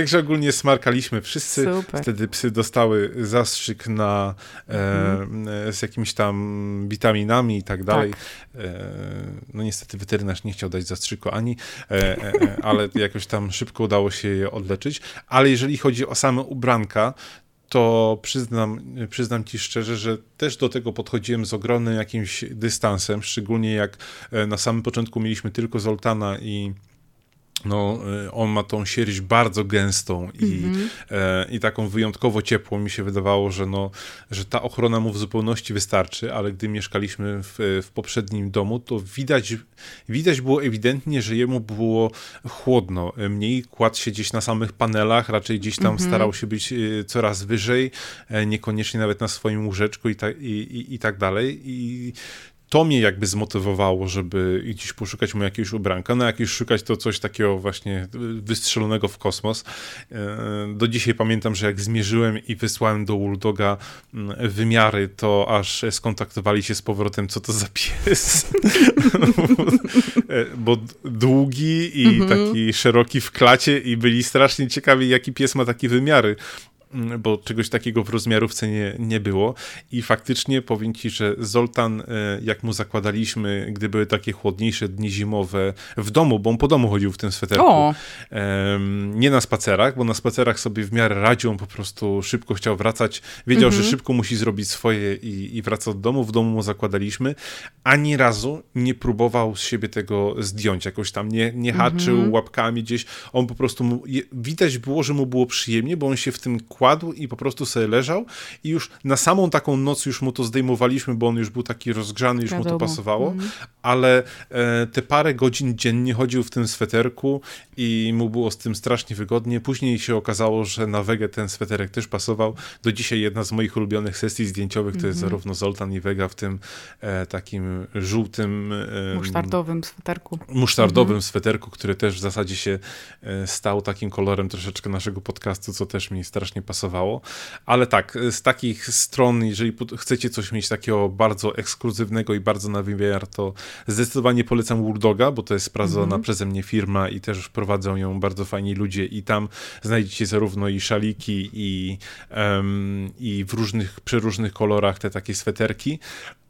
Także ogólnie smarkaliśmy wszyscy. Super. Wtedy psy dostały zastrzyk na, mhm. e, z jakimiś tam witaminami i tak dalej. Tak. E, no niestety weterynarz nie chciał dać zastrzyku ani, e, e, e ale jakoś tam szybko udało się je odleczyć. Ale jeżeli chodzi o same ubranka, to przyznam, przyznam ci szczerze, że też do tego podchodziłem z ogromnym jakimś dystansem, szczególnie jak na samym początku mieliśmy tylko Zoltana i no, y, on ma tą sierść bardzo gęstą i, mm -hmm. e, i taką wyjątkowo ciepłą. Mi się wydawało, że, no, że ta ochrona mu w zupełności wystarczy, ale gdy mieszkaliśmy w, w poprzednim domu, to widać, widać było ewidentnie, że jemu było chłodno. Mniej kładł się gdzieś na samych panelach, raczej gdzieś tam mm -hmm. starał się być y, coraz wyżej, e, niekoniecznie nawet na swoim łóżeczku i, ta, i, i, i tak dalej. I to mnie jakby zmotywowało, żeby gdzieś poszukać mu jakiegoś ubranka. No jak już szukać, to coś takiego właśnie wystrzelonego w kosmos. E, do dzisiaj pamiętam, że jak zmierzyłem i wysłałem do Wooldoga mm, wymiary, to aż skontaktowali się z powrotem, co to za pies. Bo długi i mhm. taki szeroki w klacie i byli strasznie ciekawi, jaki pies ma takie wymiary. Mm, bo czegoś takiego w rozmiarówce nie, nie było. I faktycznie powiem ci, że Zoltan, e, jak mu zakładaliśmy, gdy były takie chłodniejsze dni zimowe w domu, bo on po domu chodził w tym sweterku. O. Nie na spacerach, bo na spacerach sobie w miarę radził, on po prostu szybko chciał wracać. Wiedział, mhm. że szybko musi zrobić swoje i, i wraca do domu. W domu mu zakładaliśmy. Ani razu nie próbował z siebie tego zdjąć. Jakoś tam nie, nie haczył mhm. łapkami gdzieś. On po prostu, mu, widać było, że mu było przyjemnie, bo on się w tym kładł i po prostu sobie leżał i już na samą taką noc już mu to zdejmowaliśmy, bo on już był taki rozgrzany, już Wiadomo. mu to pasowało, mhm. ale e, te parę godzin dziennie chodził w tym sweterku i mu było z tym strasznie wygodnie. Później się okazało, że na wege ten sweterek też pasował. Do dzisiaj jedna z moich ulubionych sesji zdjęciowych to jest mhm. zarówno Zoltan i Vega w tym e, takim żółtym... E, musztardowym sweterku. Musztardowym mhm. sweterku, który też w zasadzie się e, stał takim kolorem troszeczkę naszego podcastu, co też mi strasznie pasowało. Ale tak, z takich stron, jeżeli chcecie coś mieć takiego bardzo ekskluzywnego i bardzo na wymiar, to zdecydowanie polecam Wooldoga, bo to jest sprawdzona mm -hmm. przeze mnie firma i też prowadzą ją bardzo fajni ludzie i tam znajdziecie zarówno i szaliki i, um, i w różnych, przeróżnych kolorach te takie sweterki,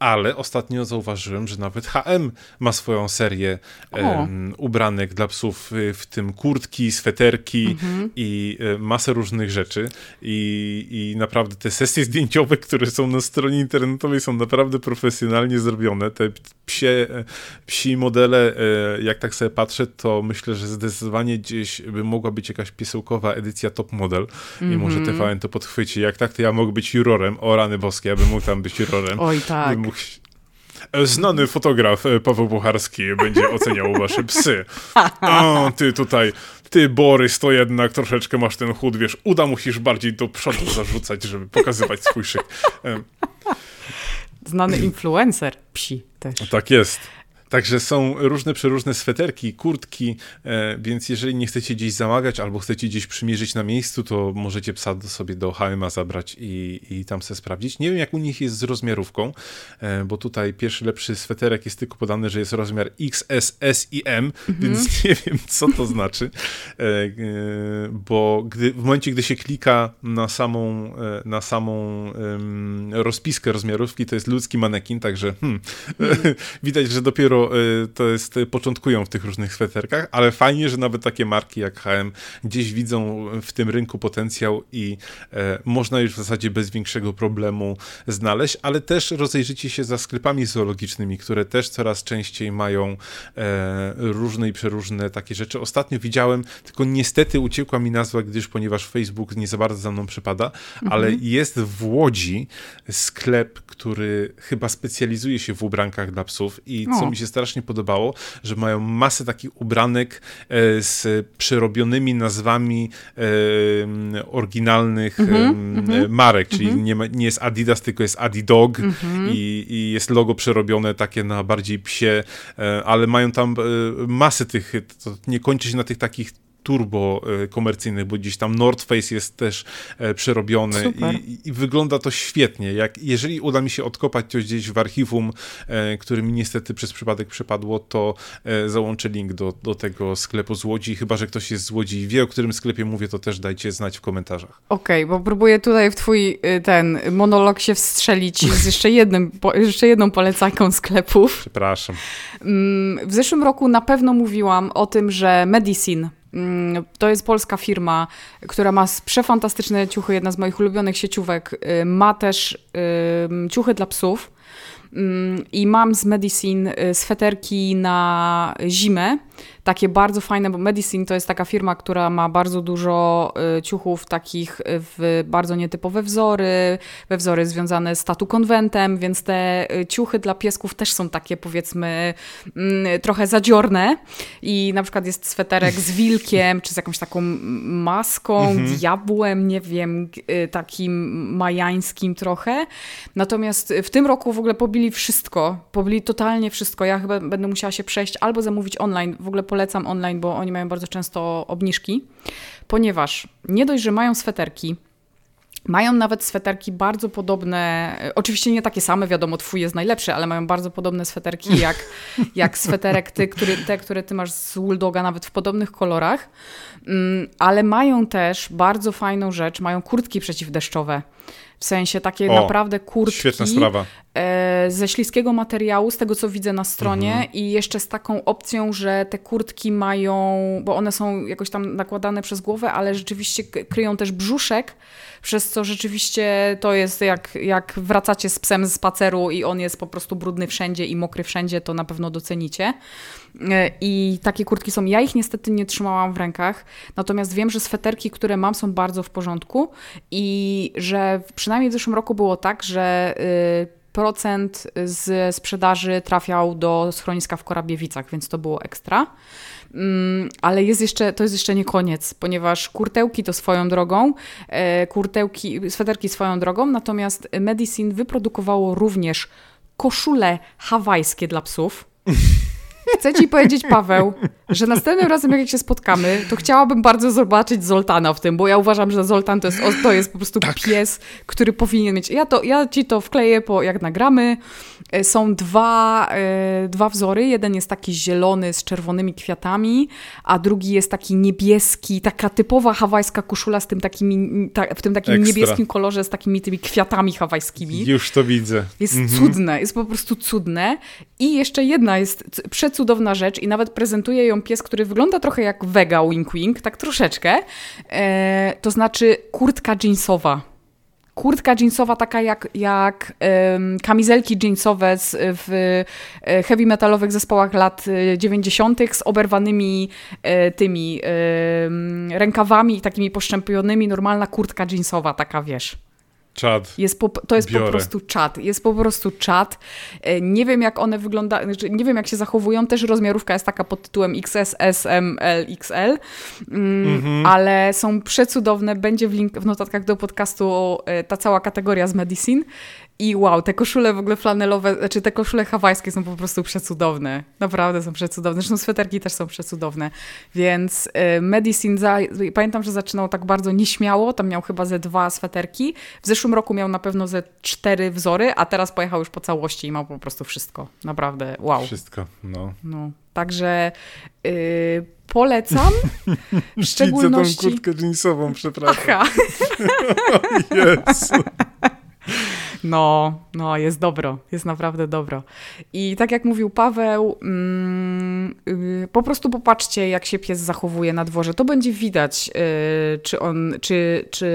ale ostatnio zauważyłem, że nawet H&M ma swoją serię um, ubranek dla psów, w tym kurtki, sweterki -hmm. i e, masę różnych rzeczy i, i naprawdę te sesje zdjęciowe, które są na stronie internetowej są naprawdę profesjonalnie zrobione. Te psie, psi modele, e, jak tak sobie patrzę, to myślę, że zdecydowanie gdzieś by mogła być jakaś piesełkowa edycja top model -hmm. i może mhm. TVN to podchwyci. Jak tak, to ja mogę być jurorem. O rany boskie, ja bym mógł tam być jurorem. Oj tak. E, znany fotograf e, Paweł Pucharski będzie oceniał wasze psy. O, ty tutaj ty Borys to jednak troszeczkę masz ten chód, wiesz, uda musisz bardziej do przodu zarzucać, żeby pokazywać swój szyk. Znany influencer psi też. Tak jest. Także są różne, przeróżne sweterki, kurtki, e, więc jeżeli nie chcecie gdzieś zamagać albo chcecie gdzieś przymierzyć na miejscu, to możecie psa sobie do HMA zabrać i, i tam sobie sprawdzić. Nie wiem, jak u nich jest z rozmiarówką, e, bo tutaj pierwszy lepszy sweterek jest tylko podany, że jest rozmiar XS, S i M, mhm. więc nie wiem, co to znaczy, e, bo gdy, w momencie, gdy się klika na samą, na samą rozpiskę rozmiarówki, to jest ludzki manekin, także hmm, mhm. widać, że dopiero Y, to jest, y, początkują w tych różnych sweterkach, ale fajnie, że nawet takie marki jak H&M gdzieś widzą w tym rynku potencjał i e, można już w zasadzie bez większego problemu znaleźć, ale też rozejrzycie się za sklepami zoologicznymi, które też coraz częściej mają e, różne i przeróżne takie rzeczy. Ostatnio widziałem, tylko niestety uciekła mi nazwa, gdyż ponieważ Facebook nie za bardzo za mną przypada, mhm. ale jest w Łodzi sklep, który chyba specjalizuje się w ubrankach dla psów i co o. mi się strasznie podobało, że mają masę takich ubranek e, z przerobionymi nazwami e, oryginalnych mm -hmm, marek, czyli mm -hmm. nie, ma, nie jest Adidas, tylko jest Adidog mm -hmm. i, i, jest logo przerobione takie na bardziej psie, ale mają tam masę tych, to nie kończy się na tych takich turbo e, komercyjnych, bo gdzieś tam North Face jest też e, przerobiony i, i, wygląda to świetnie. Jak, jeżeli uda mi się odkopać coś gdzieś w archiwum, e, który mi niestety przez przypadek przepadło, to załączę link do, do tego sklepu z Łodzi. Chyba, że ktoś jest z Łodzi i wie, o którym sklepie mówię, to też dajcie znać w komentarzach. Okej, okay, bo próbuję tutaj w twój ten monolog się wstrzelić z jeszcze, jednym, jeszcze jedną polecanką sklepów. Przepraszam. Mm, w zeszłym roku na pewno mówiłam o tym, że Medicine to jest polska firma, która ma przefantastyczne ciuchy, jedna z moich ulubionych sieciówek. Y, ma też ciuchy dla psów. Mm, I mam z Medicine y, sweterki na zimę takie bardzo fajne, bo Medicine to jest taka firma, która ma bardzo dużo y, ciuchów takich w bardzo nietypowe wzory, we wzory związane z tatu konwentem, więc te y, ciuchy dla piesków też są takie powiedzmy mm, trochę zadziorne i na przykład jest sweterek z wilkiem, czy z jakąś taką maską, mhm. diabłem, nie wiem, y, takim majańskim trochę. Natomiast w tym roku w ogóle pobili wszystko, pobili totalnie wszystko. Ja chyba będę musiała się przejść albo zamówić online, w ogóle polecam online, bo oni mają bardzo często obniżki, ponieważ nie dość, że mają sweterki, mają nawet sweterki bardzo podobne, oczywiście nie takie same, wiadomo, twój jest najlepszy, ale mają bardzo podobne sweterki jak, jak sweterek ty, który, te, które ty masz z Wooldoga, nawet w podobnych kolorach. Mm, ale mają też bardzo fajną rzecz, mają kurtki przeciwdeszczowe. W sensie takie o, naprawdę kurtki. Świetna sprawa. E, ze śliskiego materiału, z tego co widzę na stronie, mhm. i jeszcze z taką opcją, że te kurtki mają, bo one są jakoś tam nakładane przez głowę, ale rzeczywiście kryją też brzuszek, przez co rzeczywiście to jest jak, jak wracacie z psem z spaceru i on jest po prostu brudny wszędzie i mokry wszędzie, to na pewno docenicie. E, I takie kurtki są. Ja ich niestety nie trzymałam w rękach, natomiast wiem, że sweterki, które mam, są bardzo w porządku i że przynajmniej w zeszłym roku było tak, że y, procent z sprzedaży trafiał do schroniska w Korabiewicach, więc to było ekstra. Mm, ale jest jeszcze, to jest jeszcze nie koniec, ponieważ kurtełki to swoją drogą, e, kurtełki, sweterki swoją drogą, natomiast Medicine wyprodukowało również koszule hawajskie dla psów. Chcę ci powiedzieć, Paweł, że następnym razem, jak się spotkamy, to chciałabym bardzo zobaczyć Zoltana w tym, bo ja uważam, że Zoltan to jest, to jest po prostu tak. pies, który powinien mieć. Ja, to, ja ci to wkleję, po, jak nagramy. E, są dwa, e, dwa wzory. Jeden jest taki zielony z czerwonymi kwiatami, a drugi jest taki niebieski, taka typowa hawajska koszula z tym takimi, ta, w tym takim Ekstra. niebieskim kolorze z takimi tymi kwiatami hawajskimi. Już to widzę. Jest mhm. cudne, jest po prostu cudne. I jeszcze jedna jest przecudowna rzecz i nawet prezentuje ją pies, który wygląda trochę jak wega wink wink, tak troszeczkę. E, to znaczy kurtka jeansowa kurtka jeansowa taka jak, jak um, kamizelki jeansowe z, w e, heavy metalowych zespołach lat 90. E, z oberwanymi e, tymi e, rękawami takimi poszczępionymi, normalna kurtka jeansowa taka, wiesz. Czad. Jest po, to jest Biorę. po prostu czad. Jest po prostu czad. E, nie wiem, jak one wyglądają, znaczy, nie wiem, jak się zachowują. Też rozmiarówka jest taka pod tytułem XS, S, M, L, XL, mm, mhm. ale są przecudowne. Będzie w, link, w notatkach do podcastu e, ta cała kategoria z Medicine. I wow, te koszule w ogóle flanelowe, znaczy te koszule hawajskie są po prostu przecudowne. Naprawdę są przecudowne. Zresztą sweterki też są przecudowne. Więc y, Medicine, za, pamiętam, że zaczynał tak bardzo nieśmiało. Tam miał chyba ze dwa sweterki. W zeszłym roku miał na pewno ze cztery wzory, a teraz pojechał już po całości i ma po prostu wszystko. Naprawdę, wow. Wszystko, no. no. Także yy, polecam. W szczególności... Widzę tą kurtkę jeansową, przepraszam. Aha. Jezu. No, no, jest dobro, jest naprawdę dobro. I tak jak mówił Paweł, mm, y, po prostu popatrzcie, jak się pies zachowuje na dworze. To będzie widać, y, czy, on, czy, czy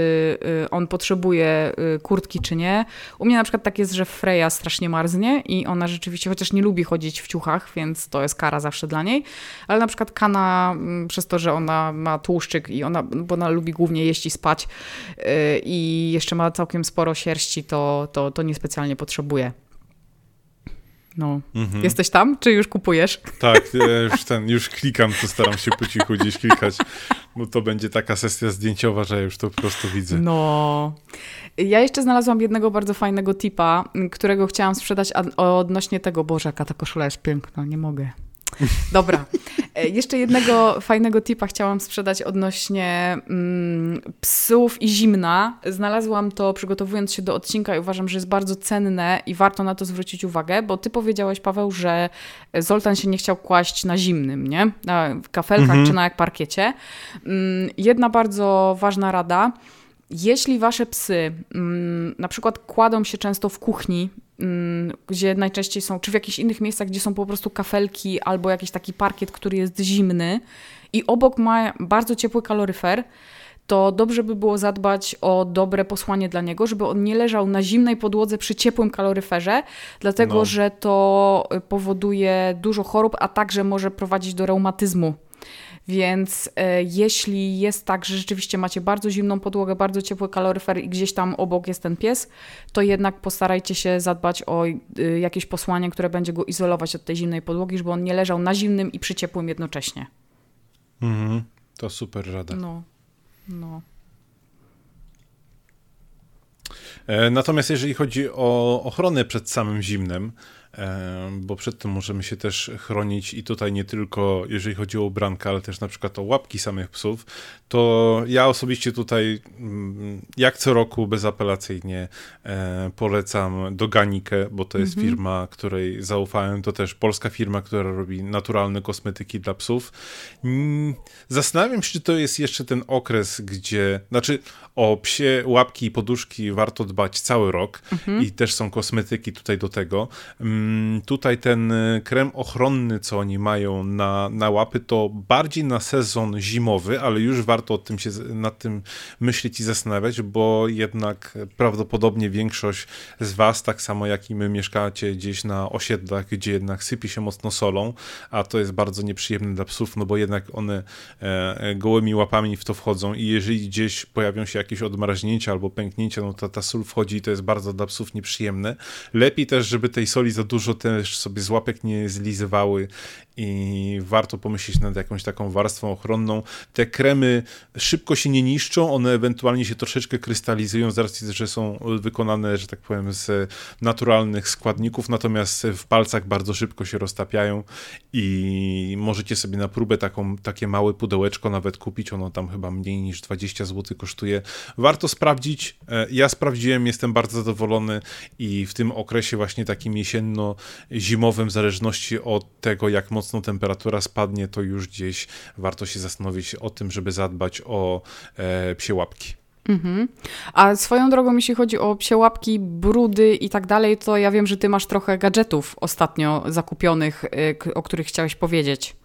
y, on potrzebuje kurtki, czy nie. U mnie na przykład tak jest, że Freya strasznie marznie i ona rzeczywiście, chociaż nie lubi chodzić w ciuchach, więc to jest kara zawsze dla niej, ale na przykład Kana, mm, przez to, że ona ma tłuszczyk i ona, bo ona lubi głównie jeść i spać i jeszcze ma całkiem sporo sierści, to, to, to niespecjalnie potrzebuję. No. Mhm. Jesteś tam, czy już kupujesz? Tak, już ten, już klikam, to staram się po cichu gdzieś klikać, bo to będzie taka sesja zdjęciowa, że już to po prostu widzę. No. Ja jeszcze znalazłam jednego bardzo fajnego tipa, którego chciałam sprzedać odnośnie tego, Boże, jaka ta koszula jest piękna, nie mogę. Dobra. E, jeszcze jednego fajnego tipa chciałam sprzedać odnośnie mm, psów i zimna. Znalazłam to przygotowując się do odcinka i uważam, że jest bardzo cenne i warto na to zwrócić uwagę, bo ty powiedziałeś, Paweł, że Zoltan się nie chciał kłaść na zimnym, nie? Na kafelkach mhm. czy na jak parkiecie. Mm, jedna bardzo ważna rada. Jeśli wasze psy mm, na przykład kładą się często w kuchni Mm, gdzie najczęściej są, czy w jakichś innych miejscach, gdzie są po prostu kafelki albo jakiś taki parkiet, który jest zimny i obok ma bardzo ciepły kaloryfer, to dobrze by było zadbać o dobre posłanie dla niego, żeby on nie leżał na zimnej podłodze przy ciepłym kaloryferze, dlatego no. że to powoduje dużo chorób, a także może prowadzić do reumatyzmu. Więc e, jeśli jest tak, że rzeczywiście macie bardzo zimną podłogę, bardzo ciepły kaloryfer i gdzieś tam obok jest ten pies, to jednak postarajcie się zadbać o y, jakieś posłanie, które będzie go izolować od tej zimnej podłogi, żeby on nie leżał na zimnym i przy ciepłym jednocześnie. Mhm. To super rada. No. No. E, natomiast jeżeli chodzi o ochronę przed samym zimnem, bo przed tym możemy się też chronić i tutaj nie tylko jeżeli chodzi o ubranka, ale też na przykład o łapki samych psów, to ja osobiście tutaj mm, jak co roku bezapelacyjnie e, polecam Doganikę, bo to jest mhm. firma, której zaufałem, to też polska firma, która robi naturalne kosmetyki dla psów. Mm, zastanawiam się, czy to jest jeszcze ten okres, gdzie, znaczy o psie łapki i poduszki warto dbać cały rok mhm. i też są kosmetyki tutaj do tego. Mm, tutaj ten y, krem ochronny, co oni mają na, na łapy, to bardziej na sezon zimowy, ale już warto o tym się, nad tym myśleć i zastanawiać, bo jednak prawdopodobnie większość z was, tak samo jak i my, mieszkacie gdzieś na osiedlach, gdzie jednak sypie się mocno solą, a to jest bardzo nieprzyjemne dla psów, no bo jednak one e, e gołymi łapami w to wchodzą i jeżeli gdzieś pojawią się jakieś odmrażnięcia albo pęknięcia, no to ta sól wchodzi i to jest bardzo dla psów nieprzyjemne. Lepiej też, żeby tej soli za dużo też sobie z łapek nie zlizywały i warto pomyśleć nad jakąś taką warstwą ochronną. Te kremy szybko się nie niszczą, one ewentualnie się troszeczkę krystalizują z racji, że są wykonane, że tak powiem, z naturalnych składników, natomiast w palcach bardzo szybko się roztapiają i możecie sobie na próbę taką, takie małe pudełeczko nawet kupić, ono tam chyba mniej niż 20 zł kosztuje. Warto sprawdzić, e, ja sprawdziłem, jestem bardzo zadowolony i w tym okresie właśnie takim jesienno-zimowym, w zależności od tego, jak mocno mocno temperatura spadnie, to już gdzieś warto się zastanowić o tym, żeby zadbać o e, psie łapki. Mhm. A swoją drogą, jeśli chodzi o psie łapki, brudy i tak dalej, to ja wiem, że ty masz trochę gadżetów ostatnio zakupionych, y, o których chciałeś powiedzieć.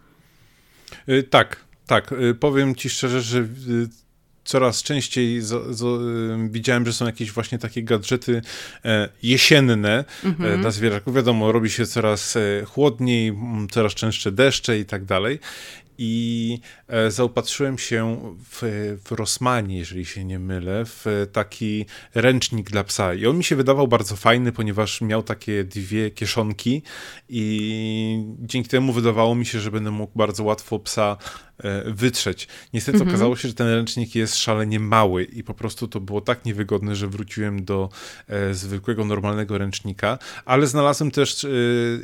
Y, tak, tak. Y, powiem ci szczerze, że coraz częściej z, z, widziałem, że są jakieś właśnie takie gadżety e, jesienne mhm. e, dla zwierzaków. Wiadomo, robi się coraz e, chłodniej, coraz częstsze deszcze i tak dalej i e, zaopatrzyłem się w, w Rossmanie, jeżeli się nie mylę, w taki ręcznik dla psa. I on mi się wydawał bardzo fajny, ponieważ miał takie dwie kieszonki i dzięki temu wydawało mi się, że będę mógł bardzo łatwo psa wytrzeć. Niestety mhm. okazało się, że ten ręcznik jest szalenie mały i po prostu to było tak niewygodne, że wróciłem do e, zwykłego, normalnego ręcznika, ale znalazłem też e,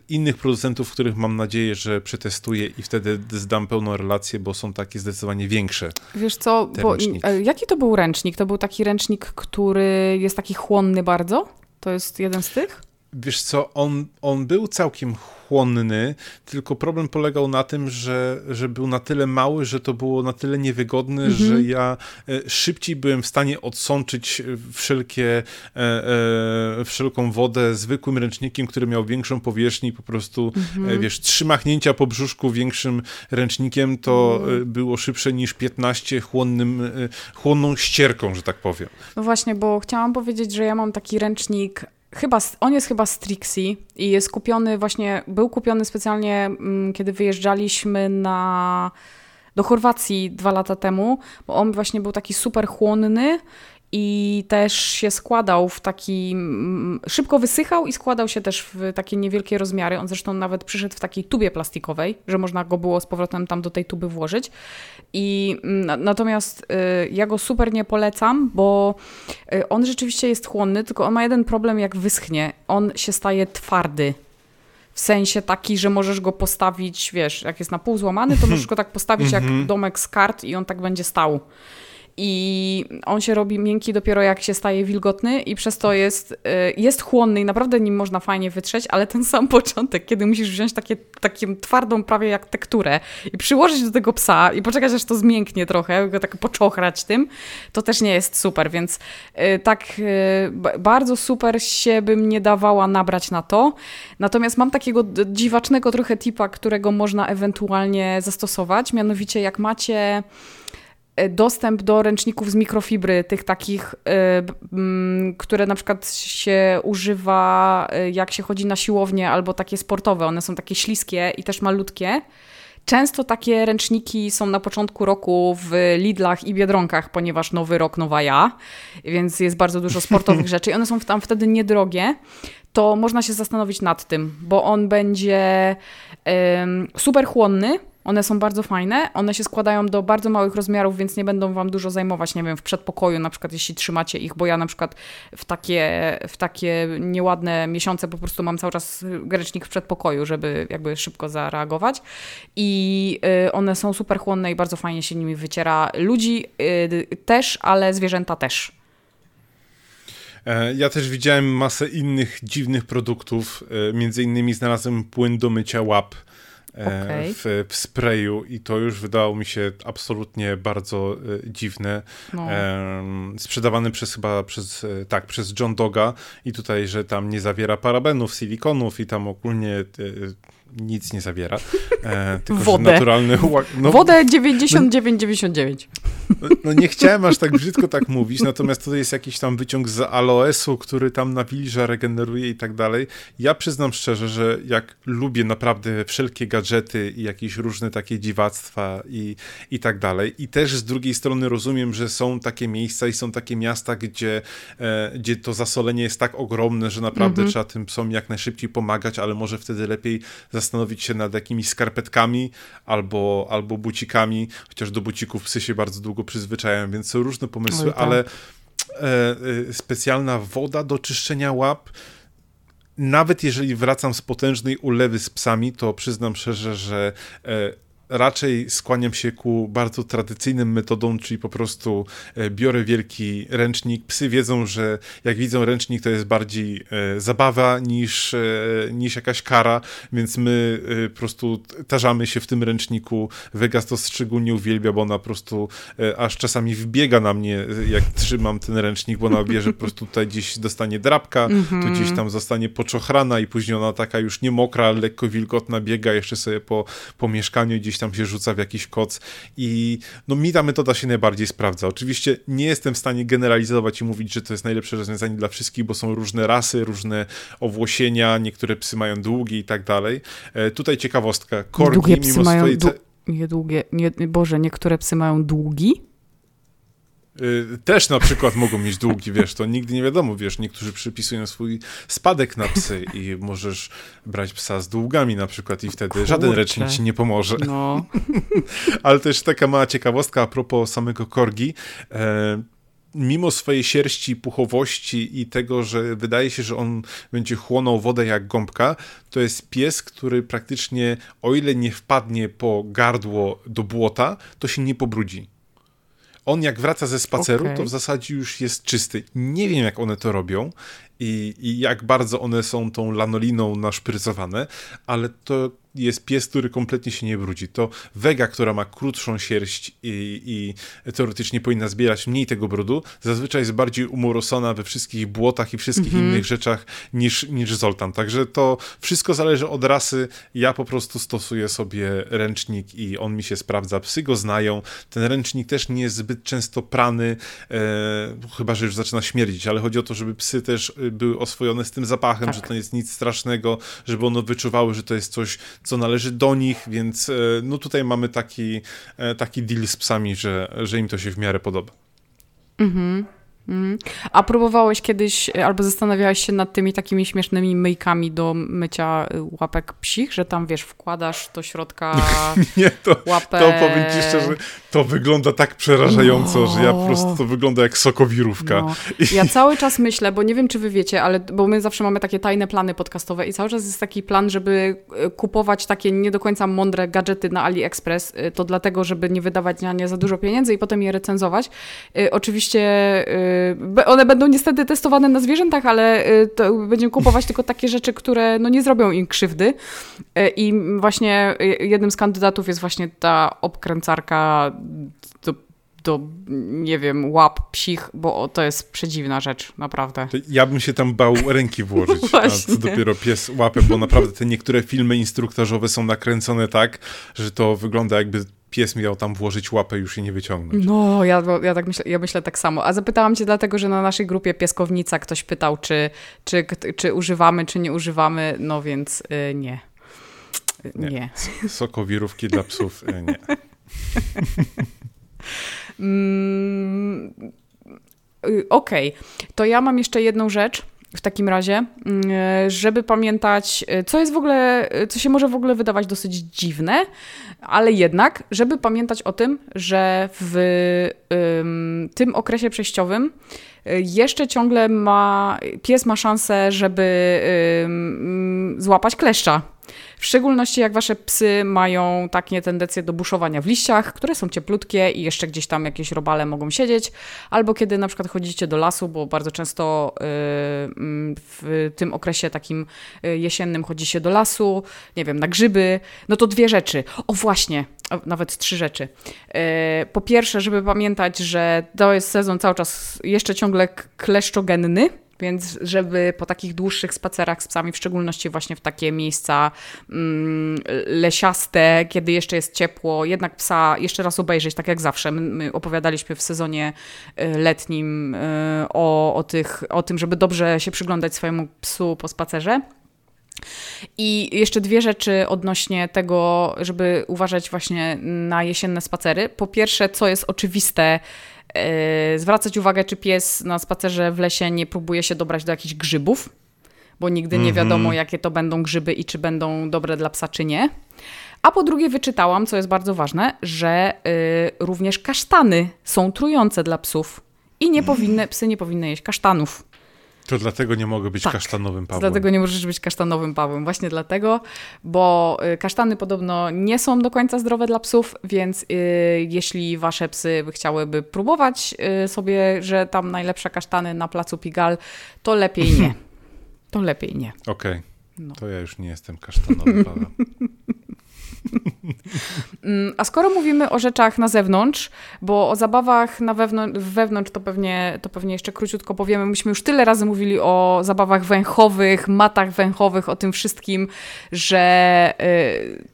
innych producentów, których mam nadzieję, że przetestuję i wtedy zdam pełną relację, bo są takie zdecydowanie większe. Wiesz co, bo, e, jaki to był ręcznik? To był taki ręcznik, który jest taki chłonny bardzo? To jest jeden z tych? Wiesz co, on, on był całkiem chłonny, tylko problem polegał na tym, że, że był na tyle mały, że to było na tyle niewygodne, mhm. że ja e, szybciej byłem w stanie odsączyć wszelkie, e, e, wszelką wodę zwykłym ręcznikiem, który miał większą powierzchnię po prostu, mhm. wiesz, trzy machnięcia po brzuszku większym ręcznikiem to mhm. było szybsze niż 15 chłonnym, chłonną ścierką, że tak powiem. No właśnie, bo chciałam powiedzieć, że ja mam taki ręcznik chyba, on jest chyba z Trixie i jest kupiony właśnie, był kupiony specjalnie, mm, kiedy wyjeżdżaliśmy na, do Chorwacji dwa lata temu, bo on właśnie był taki super chłonny i też się składał w taki. Szybko wysychał i składał się też w takie niewielkie rozmiary. On zresztą nawet przyszedł w takiej tubie plastikowej, że można go było z powrotem tam do tej tuby włożyć. I mm, natomiast y, ja go super nie polecam, bo y, on rzeczywiście jest chłonny, tylko on ma jeden problem, jak wyschnie. On się staje twardy. W sensie taki, że możesz go postawić, wiesz, jak jest na pół złamany, to możesz go tak postawić jak mhm. domek z kart i on tak będzie stał i on się robi miękki dopiero jak się staje wilgotny i przez to jest, y, jest chłonny i naprawdę nim można fajnie wytrzeć, ale ten sam początek, kiedy musisz wziąć takie, taką twardą prawie jak tekturę i przyłożyć do tego psa i poczekać aż to zmięknie trochę, go tak poczochrać tym, to też nie jest super, więc y, tak y, bardzo super się bym nie dawała nabrać na to. Natomiast mam takiego dziwacznego trochę tipa, którego można ewentualnie zastosować, mianowicie jak macie dostęp do ręczników z mikrofibry, tych takich, e, które na przykład się używa, jak się chodzi na siłownię, albo takie sportowe. One są takie śliskie i też malutkie. Często takie ręczniki są na początku roku w Lidlach i Biedronkach, ponieważ nowy rok, nowa ja, więc jest bardzo dużo sportowych rzeczy i one są tam wtedy niedrogie. To można się zastanowić nad tym, bo on będzie um, super chłonny, one są bardzo fajne, one się składają do bardzo małych rozmiarów, więc nie będą Wam dużo zajmować, nie wiem, w przedpokoju, na przykład jeśli trzymacie ich, bo ja na przykład w takie, w takie nieładne miesiące po prostu mam cały czas ręcznik w przedpokoju, żeby jakby szybko zareagować i y, one są super chłonne i bardzo fajnie się nimi wyciera ludzi y, też, ale zwierzęta też. E, ja też widziałem masę innych dziwnych produktów. E, między innymi znalazłem płyn do mycia łap okay. w, w sprayu i to już wydało mi się absolutnie bardzo e, dziwne. No. E, sprzedawany przez chyba przez, e, tak, przez John Doga i tutaj, że tam nie zawiera parabenów, silikonów i tam ogólnie e, nic nie zawiera. E, tylko, Wodę. naturalny... No, Wodę 99,99. No, no, nie chciałem aż tak brzydko tak mówić, natomiast to jest jakiś tam wyciąg z aloesu, który tam nawilża, regeneruje i tak dalej. Ja przyznam szczerze, że jak lubię naprawdę wszelkie gadżety i jakieś różne takie dziwactwa i, i tak dalej. I też z drugiej strony rozumiem, że są takie miejsca i są takie miasta, gdzie, e, gdzie to zasolenie jest tak ogromne, że naprawdę mm -hmm. trzeba tym psom jak najszybciej pomagać, ale może wtedy lepiej zastanowić się nad jakimiś skarpetkami albo, albo bucikami, chociaż do bucików psy się bardzo długo przyzwyczajają, więc są różne pomysły, tak. ale e, e, specjalna woda do czyszczenia łap, nawet jeżeli wracam z potężnej ulewy z psami, to przyznam szczerze, że e, raczej skłaniam się ku bardzo tradycyjnym metodom, czyli po prostu e, biorę wielki ręcznik. Psy wiedzą, że jak widzą ręcznik, to jest bardziej e, zabawa niż, e, niż jakaś kara, więc my po prostu tarzamy się w tym ręczniku. Vegas to szczególnie uwielbia, bo ona po prostu aż czasami wbiega na mnie, jak trzymam ten ręcznik, bo ona wie, że po prostu tutaj gdzieś dostanie drapka, mm -hmm. tu gdzieś tam zostanie poczochrana i później ona taka już nie mokra, lekko wilgotna biega jeszcze sobie po, po mieszkaniu gdzieś tam się rzuca w jakiś koc i no mi ta metoda się najbardziej sprawdza. Oczywiście nie jestem w stanie generalizować i mówić, że to jest najlepsze rozwiązanie dla wszystkich, bo są różne rasy, różne owłosienia, niektóre psy mają długie i tak dalej. E, tutaj ciekawostka. Korgi, długie psy mimo mają swojej... Niedługie, nie, Boże, niektóre psy mają długi? Y, też na przykład mogą mieć długi, wiesz, to nigdy nie wiadomo, wiesz, niektórzy przypisują swój spadek na psy i możesz brać psa z długami na przykład i wtedy Kurczę. żaden ręcznik ci nie pomoże. No. Ale też taka mała ciekawostka a propos samego korgi. E, mimo swojej sierści, puchowości i tego, że wydaje się, że on będzie chłonął wodę jak gąbka, to jest pies, który praktycznie, o ile nie wpadnie po gardło do błota, to się nie pobrudzi on jak wraca ze spaceru, okay. to w zasadzie już jest czysty. Nie wiem, jak one to robią i, i jak bardzo one są tą lanoliną naszprycowane, ale to jest pies, który kompletnie się nie brudzi. To Vega, która ma krótszą sierść i, i teoretycznie powinna zbierać mniej tego brudu, zazwyczaj jest bardziej umorosona we wszystkich błotach i wszystkich mm -hmm. innych rzeczach niż, niż Zoltan. Także to wszystko zależy od rasy. Ja po prostu stosuję sobie ręcznik i on mi się sprawdza. Psy go znają. Ten ręcznik też nie jest zbyt często prany, e, chyba, że już zaczyna śmierdzić, ale chodzi o to, żeby psy też e, były oswojone z tym zapachem, tak. że to nie jest nic strasznego, żeby one wyczuwały, że to jest coś, co należy do nich, więc e, no tutaj mamy taki, e, taki deal z psami, że, że im to się w miarę podoba. Mhm. Mm. A próbowałeś kiedyś, e, albo zastanawiałeś się nad tymi takimi śmiesznymi myjkami do mycia e, łapek psich, że tam, wiesz, wkładasz do środka Nie, to, łapę... to powiem ci szczerze, to wygląda tak przerażająco, no. że ja po prostu to wygląda jak sokowirówka. No. Ja cały czas myślę, bo nie wiem, czy wy wiecie, ale bo my zawsze mamy takie tajne plany podcastowe i cały czas jest taki plan, żeby e, kupować takie nie do końca mądre gadżety na AliExpress, to dlatego, żeby nie wydawać na nie za dużo pieniędzy i potem je recenzować. Oczywiście one będą niestety testowane na zwierzętach, ale y, będziemy kupować tylko takie rzeczy, które no, nie zrobią im krzywdy. Y, I właśnie jednym z kandydatów jest właśnie ta obkręcarka do, do nie wiem, łap psich, bo to jest przedziwna rzecz, naprawdę. Ja bym się tam bał ręki włożyć, a co dopiero pies łapę, bo naprawdę te niektóre filmy instruktażowe są nakręcone tak, że to wygląda jakby pies miał tam włożyć łapę już i nie wyciągnąć. No, ja, ja tak myślę, ja myślę tak samo. A zapytałam cię dlatego, że na naszej grupie Pieskownica ktoś pytał, czy, czy, czy używamy, czy nie używamy, no więc y, nie. Nie. nie. Sokowirówki dla psów, y, nie. mm, y, Okej, okay. to ja mam jeszcze jedną rzecz w takim razie, mm, żeby pamiętać, co jest w ogóle, co się może w ogóle wydawać dosyć dziwne, ale jednak, żeby pamiętać o tym, że w ym, tym okresie przejściowym y, jeszcze ciągle ma, pies ma szansę, żeby złapać kleszcza w szczególności jak wasze psy mają takie tendencje do buszowania w liściach, które są cieplutkie i jeszcze gdzieś tam jakieś robale mogą siedzieć, albo kiedy na przykład chodzicie do lasu, bo bardzo często y, mm, w tym okresie takim y, jesiennym chodzi się do lasu, nie wiem, na grzyby, no to dwie rzeczy. O właśnie, nawet trzy rzeczy. Y, po pierwsze, żeby pamiętać, że to jest sezon cały czas jeszcze ciągle kleszczogenny, więc żeby po takich dłuższych spacerach z psami, w szczególności właśnie w takie miejsca mm, lesiaste, kiedy jeszcze jest ciepło, jednak psa jeszcze raz obejrzeć, tak jak zawsze. My, my opowiadaliśmy w sezonie y, letnim y, o, o, tych, o tym, żeby dobrze się przyglądać swojemu psu po spacerze. I jeszcze dwie rzeczy odnośnie tego, żeby uważać właśnie na jesienne spacery. Po pierwsze, co jest oczywiste, zwracać uwagę, czy pies na spacerze w lesie nie próbuje się dobrać do jakichś grzybów, bo nigdy nie mhm. wiadomo, jakie to będą grzyby i czy będą dobre dla psa, czy nie. A po drugie, wyczytałam, co jest bardzo ważne, że y, również kasztany są trujące dla psów i nie powinny, psy nie powinny jeść kasztanów. To dlatego nie mogę być tak, kasztanowym Pawłem. Dlatego nie możesz być kasztanowym Pawłem. Właśnie dlatego, bo y, kasztany podobno nie są do końca zdrowe dla psów, więc y, jeśli wasze psy chciałyby próbować y, sobie, że tam najlepsze kasztany na placu Pigal, to lepiej nie. To lepiej nie. Okej. Okay. No. To ja już nie jestem kasztanowy Paweł. Mm, a skoro mówimy o rzeczach na zewnątrz, bo o zabawach na wewnątrz, wewnątrz to, pewnie, to pewnie jeszcze króciutko powiemy. Myśmy już tyle razy mówili o zabawach węchowych, matach węchowych, o tym wszystkim, że yy,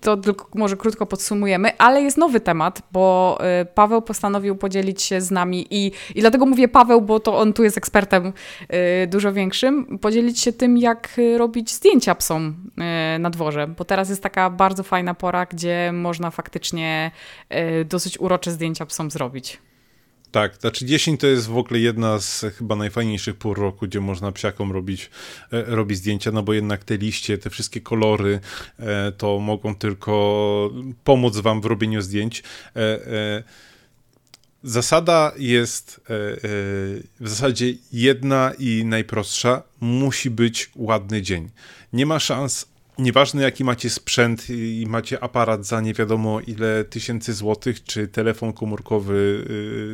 to tylko może krótko podsumujemy, ale jest nowy temat, bo y, Paweł postanowił podzielić się z nami i, i dlatego mówię Paweł, bo to on tu jest ekspertem y, dużo większym, podzielić się tym, jak robić zdjęcia psom y, na dworze, bo teraz jest taka bardzo fajna pora, gdzie można faktycznie dosyć urocze zdjęcia psom zrobić. Tak, znaczy jesień to jest w ogóle jedna z chyba najfajniejszych pór roku, gdzie można psiakom robić, e, robić zdjęcia, no bo jednak te liście, te wszystkie kolory e, to mogą tylko pomóc wam w robieniu zdjęć. E, e, zasada jest e, e, w zasadzie jedna i najprostsza. Musi być ładny dzień. Nie ma szans Nieważne jaki macie sprzęt i macie aparat za nie wiadomo ile tysięcy złotych, czy telefon komórkowy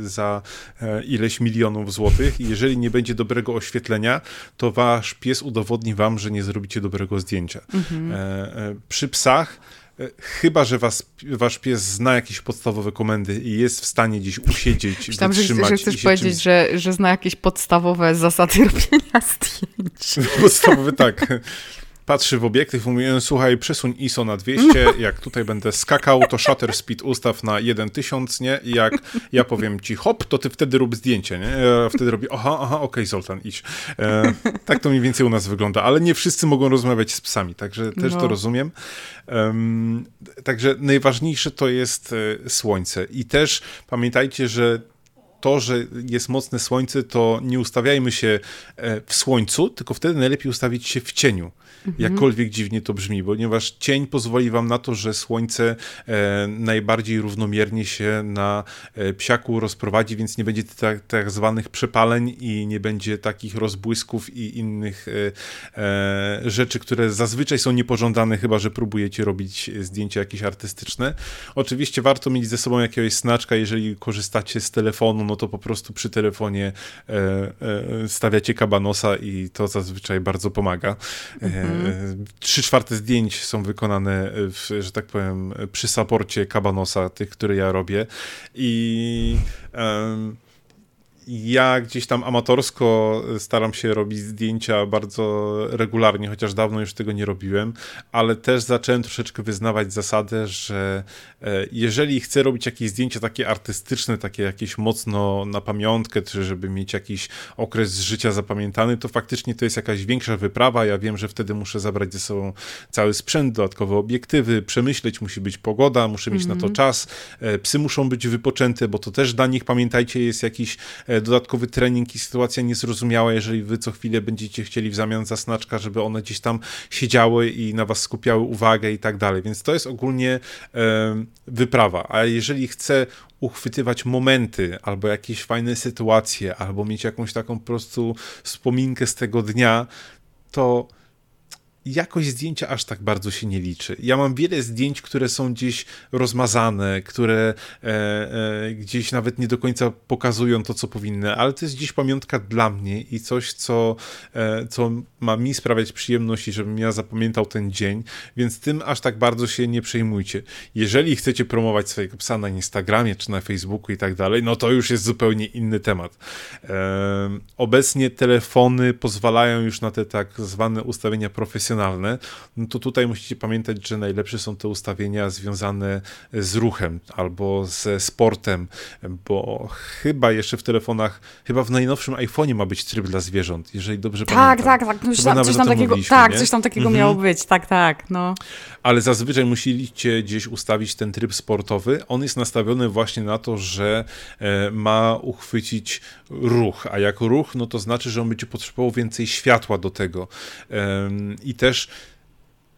y, za e, ileś milionów złotych, jeżeli nie będzie dobrego oświetlenia, to wasz pies udowodni wam, że nie zrobicie dobrego zdjęcia. Mhm. E, e, przy psach Chyba, że was, wasz pies zna jakieś podstawowe komendy i jest w stanie gdzieś usiedzieć, Myślałam, wytrzymać. Że, że chcesz powiedzieć, czymś... że, że zna jakieś podstawowe zasady robienia zdjęć. Podstawowe, tak patrzy w obiektyw i mówi, e, słuchaj, przesuń ISO na 200, jak tutaj będę skakał, to shutter speed ustaw na 1000, nie? I jak ja powiem ci hop, to ty wtedy rób zdjęcie, nie? Ja wtedy robię, aha, aha, okej, okay, Zoltan, idź. E, tak to mniej więcej u nas wygląda, ale nie wszyscy mogą rozmawiać z psami, także też no. to rozumiem. Um, także najważniejsze to jest e, słońce i też pamiętajcie, że to, że jest mocne słońce, to nie ustawiajmy się e, w słońcu, tylko wtedy najlepiej ustawić się w cieniu. Mhm. Jakkolwiek dziwnie to brzmi, ponieważ cień pozwoli wam na to, że słońce e, najbardziej równomiernie się na e, psiaku rozprowadzi, więc nie będzie tak, tak zwanych przepaleń i nie będzie takich rozbłysków i innych rzeczy, które zazwyczaj są niepożądane, chyba że próbujecie robić zdjęcia jakieś artystyczne. Oczywiście warto mieć ze sobą jakiegoś snaczka, jeżeli korzystacie z telefonu, no to po prostu przy telefonie e, e, stawiacie kabanosa i to zazwyczaj bardzo pomaga. Mhm. Trzy czwarte zdjęć są wykonane, w, że tak powiem, przy saporcie Kabanosa, tych, które ja robię. I um, ja gdzieś tam amatorsko staram się robić zdjęcia bardzo regularnie, chociaż dawno już tego nie robiłem, ale też zacząłem troszeczkę wyznawać zasadę, że e, jeżeli chcę robić jakieś zdjęcia takie artystyczne, takie jakieś mocno na pamiątkę, czy żeby mieć jakiś okres życia zapamiętany, to faktycznie to jest jakaś większa wyprawa. Ja wiem, że wtedy muszę zabrać ze sobą cały sprzęt, dodatkowe obiektywy, przemyśleć, musi być pogoda, muszę mieć mm -hmm. na to mhm. czas, e, psy muszą być wypoczęte, bo to też dla nich, pamiętajcie, jest jakiś e, dodatkowy trening i sytuacja niezrozumiała, jeżeli wy co chwilę będziecie chcieli w zamian za snaczka, żeby one gdzieś tam siedziały i na was skupiały uwagę i tak dalej. Więc to jest ogólnie e, wyprawa. A jeżeli chcę uchwytywać momenty, albo jakieś fajne sytuacje, albo mieć jakąś taką po prostu wspominkę z tego dnia, to jakość zdjęcia aż tak bardzo się nie liczy. Ja mam wiele zdjęć, które są gdzieś rozmazane, które e, e, gdzieś nawet nie do końca pokazują to, co powinny, ale to jest gdzieś pamiątka dla mnie i coś, co, e, co ma mi sprawiać przyjemność i żebym ja zapamiętał ten dzień, więc tym aż tak bardzo się nie przejmujcie. Jeżeli chcecie promować swojego psa na Instagramie czy na Facebooku i tak dalej, no to już jest zupełnie inny temat. E, obecnie telefony pozwalają już na te tak zwane ustawienia profesjonalne, profesjonalne, no to tutaj musicie pamiętać, że najlepsze są te ustawienia związane z ruchem albo ze sportem, bo chyba jeszcze w telefonach, chyba w najnowszym iPhone'ie ma być tryb dla zwierząt, jeżeli dobrze tak, pamiętam. Tak, tak, tak. Coś tam, coś tam takiego, tak, coś tam takiego miało być, tak, tak. No. Ale zazwyczaj musieliście gdzieś ustawić ten tryb sportowy. On jest nastawiony właśnie na to, że e, ma uchwycić ruch, a jako ruch, no to znaczy, że on będzie potrzebował więcej światła do tego. I też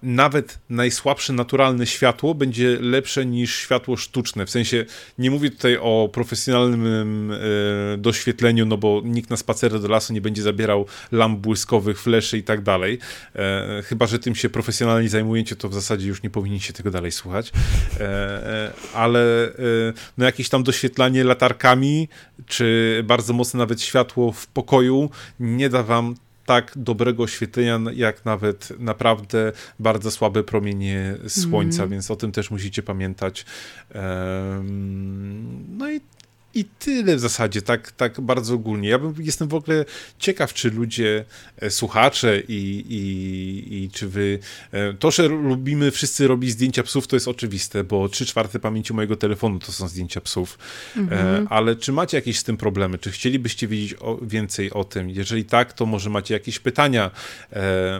nawet najsłabsze naturalne światło będzie lepsze niż światło sztuczne. W sensie nie mówię tutaj o profesjonalnym e, doświetleniu, no bo nikt na spacerze do lasu nie będzie zabierał lamp błyskowych, fleszy i tak dalej. E, chyba, że tym się profesjonalnie zajmujecie, to w zasadzie już nie powinniście tego dalej słuchać. E, e ale e, no jakieś tam doświetlanie latarkami, czy bardzo mocne nawet światło w pokoju nie da wam tak dobrego oświetlenia, jak nawet naprawdę bardzo słabe promienie słońca, mm. więc o tym też musicie pamiętać. No i i tyle w zasadzie, tak, tak bardzo ogólnie. Ja bym, jestem w ogóle ciekaw, czy ludzie, e, słuchacze i, i, i czy wy... E, to, że lubimy wszyscy robić zdjęcia psów, to jest oczywiste, bo trzy czwarte pamięci mojego telefonu to są zdjęcia psów. Mhm. Ale czy macie jakieś z tym problemy? Czy chcielibyście wiedzieć o, więcej o tym? Jeżeli tak, to może macie jakieś pytania.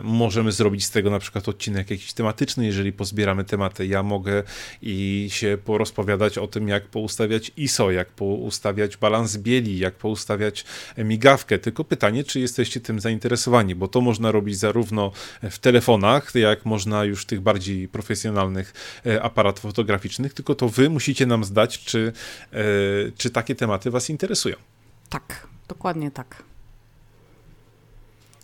Możemy zrobić z tego na przykład odcinek jakiś tematyczny, jeżeli pozbieramy tematy. Ja mogę i się porozpowiadać o tym, jak poustawiać ISO, jak po ustawiać balans bieli, jak poustawiać migawkę. Tylko pytanie, czy jesteście tym zainteresowani, bo to można robić zarówno w telefonach, jak można już tych bardziej profesjonalnych e, aparatów fotograficznych, tylko to wy musicie nam zdać, czy, e, czy takie tematy was interesują. Tak, dokładnie tak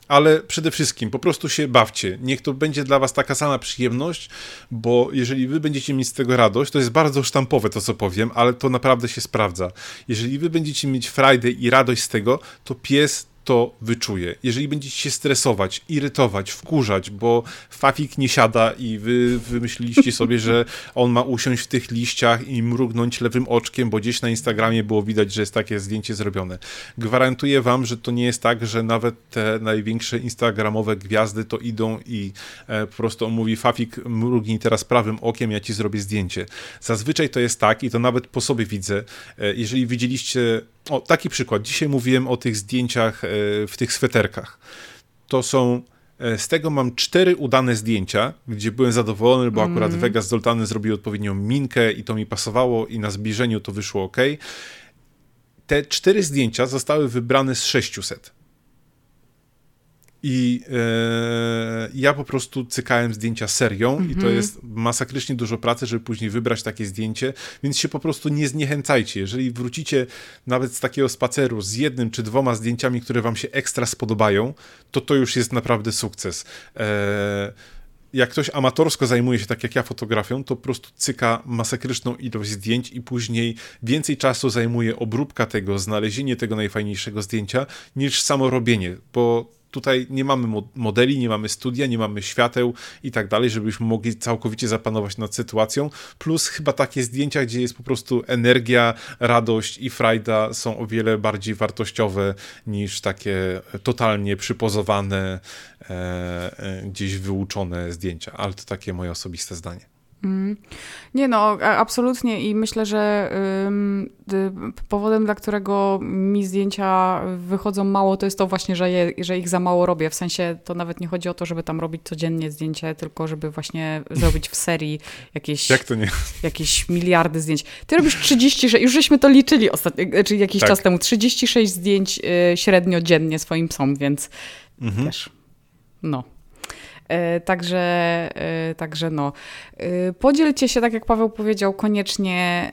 ale przede wszystkim po prostu się bawcie. Niech to będzie dla was taka sama przyjemność, bo jeżeli wy będziecie mieć z tego radość, to jest bardzo sztampowe to, co powiem, ale to naprawdę się sprawdza. Jeżeli wy będziecie mieć frajdę i radość z tego, to pies to wyczuje. Jeżeli będziecie się stresować, irytować, wkurzać, bo Fafik nie siada i wy wymyśliliście sobie, że on ma usiąść w tych liściach i mrugnąć lewym oczkiem, bo gdzieś na Instagramie było widać, że jest takie zdjęcie zrobione. Gwarantuję wam, że to nie jest tak, że nawet te największe instagramowe gwiazdy to idą i e, po prostu mówi Fafik mrugnij teraz prawym okiem, ja ci zrobię zdjęcie. Zazwyczaj to jest tak i to nawet po sobie widzę. E, jeżeli widzieliście o, taki przykład. Dzisiaj mówiłem o tych zdjęciach e, w tych sweterkach. To są e, z tego mam cztery udane zdjęcia, gdzie byłem zadowolony, bo akurat mm. Vegas Zoltany zrobił odpowiednią minkę i to mi pasowało i na zbliżeniu to wyszło ok. Te cztery zdjęcia zostały wybrane z 600. I e, ja po prostu cykałem zdjęcia serią mm -hmm. i to mhm. jest masakrycznie dużo pracy, żeby później wybrać takie zdjęcie, więc się po prostu nie zniechęcajcie. Jeżeli wrócicie nawet z takiego spaceru z jednym czy dwoma zdjęciami, które wam się ekstra spodobają, to to już jest naprawdę sukces. E, jak ktoś amatorsko zajmuje się tak jak ja fotografią, to po prostu cyka masakryczną ilość zdjęć i później więcej czasu zajmuje obróbka tego, znalezienie tego najfajniejszego zdjęcia, niż samo robienie, bo tutaj nie mamy modeli, nie mamy studia, nie mamy świateł i tak dalej, żebyśmy mogli całkowicie zapanować nad sytuacją. Plus chyba takie zdjęcia, gdzie jest po prostu energia, radość i frajda są o wiele bardziej wartościowe niż takie totalnie przypozowane, e, e, gdzieś wyuczone zdjęcia. Ale to takie moje osobiste zdanie. Mm. Nie no, absolutnie i myślę, że powodem, dla którego mi zdjęcia wychodzą mało, to jest to właśnie, że, je, że ich za mało robię. W sensie to nawet nie chodzi o to, żeby tam robić codziennie zdjęcie, tylko żeby właśnie zrobić w serii jakieś, Jak to nie? jakieś miliardy zdjęć. Ty robisz 36, już żeśmy to liczyli ostatnio, czyli znaczy jakiś tak. czas temu, 36 zdjęć y, średnio dziennie swoim psom, więc mhm. wiesz, no. E, także, e, także no. E, podzielcie się, tak jak Paweł powiedział, koniecznie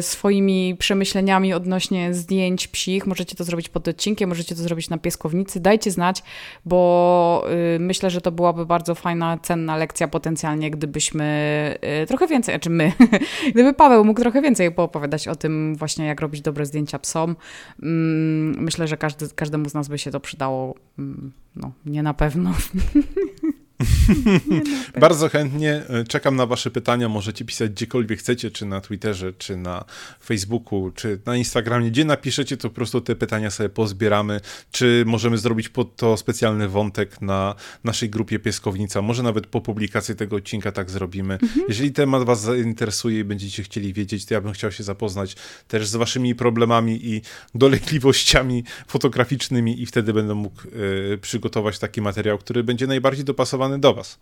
swoimi przemyśleniami odnośnie zdjęć psich. Możecie to zrobić pod odcinkiem, możecie to zrobić na pieskownicy. Dajcie znać, bo myślę, że to byłaby bardzo fajna, cenna lekcja potencjalnie, gdybyśmy trochę więcej, znaczy my, gdyby Paweł mógł trochę więcej poopowiadać o tym właśnie, jak robić dobre zdjęcia psom. Mm, myślę, że każdy, każdemu z nas by się to przydało. Mm, no, nie na pewno. Bardzo chętnie e, czekam na Wasze pytania. Możecie pisać gdziekolwiek chcecie, czy na Twitterze, czy na Facebooku, czy na Instagramie. Gdzie napiszecie, to po prostu te pytania sobie pozbieramy. Czy możemy zrobić pod to specjalny wątek na naszej grupie Pieskownica. Może nawet po publikacji tego odcinka tak zrobimy. Mhm. Jeżeli temat Was zainteresuje i będziecie chcieli wiedzieć, to ja bym chciał się zapoznać też z Waszymi problemami i dolegliwościami fotograficznymi, i wtedy będę mógł y, przygotować taki materiał, który będzie najbardziej dopasowany do Was.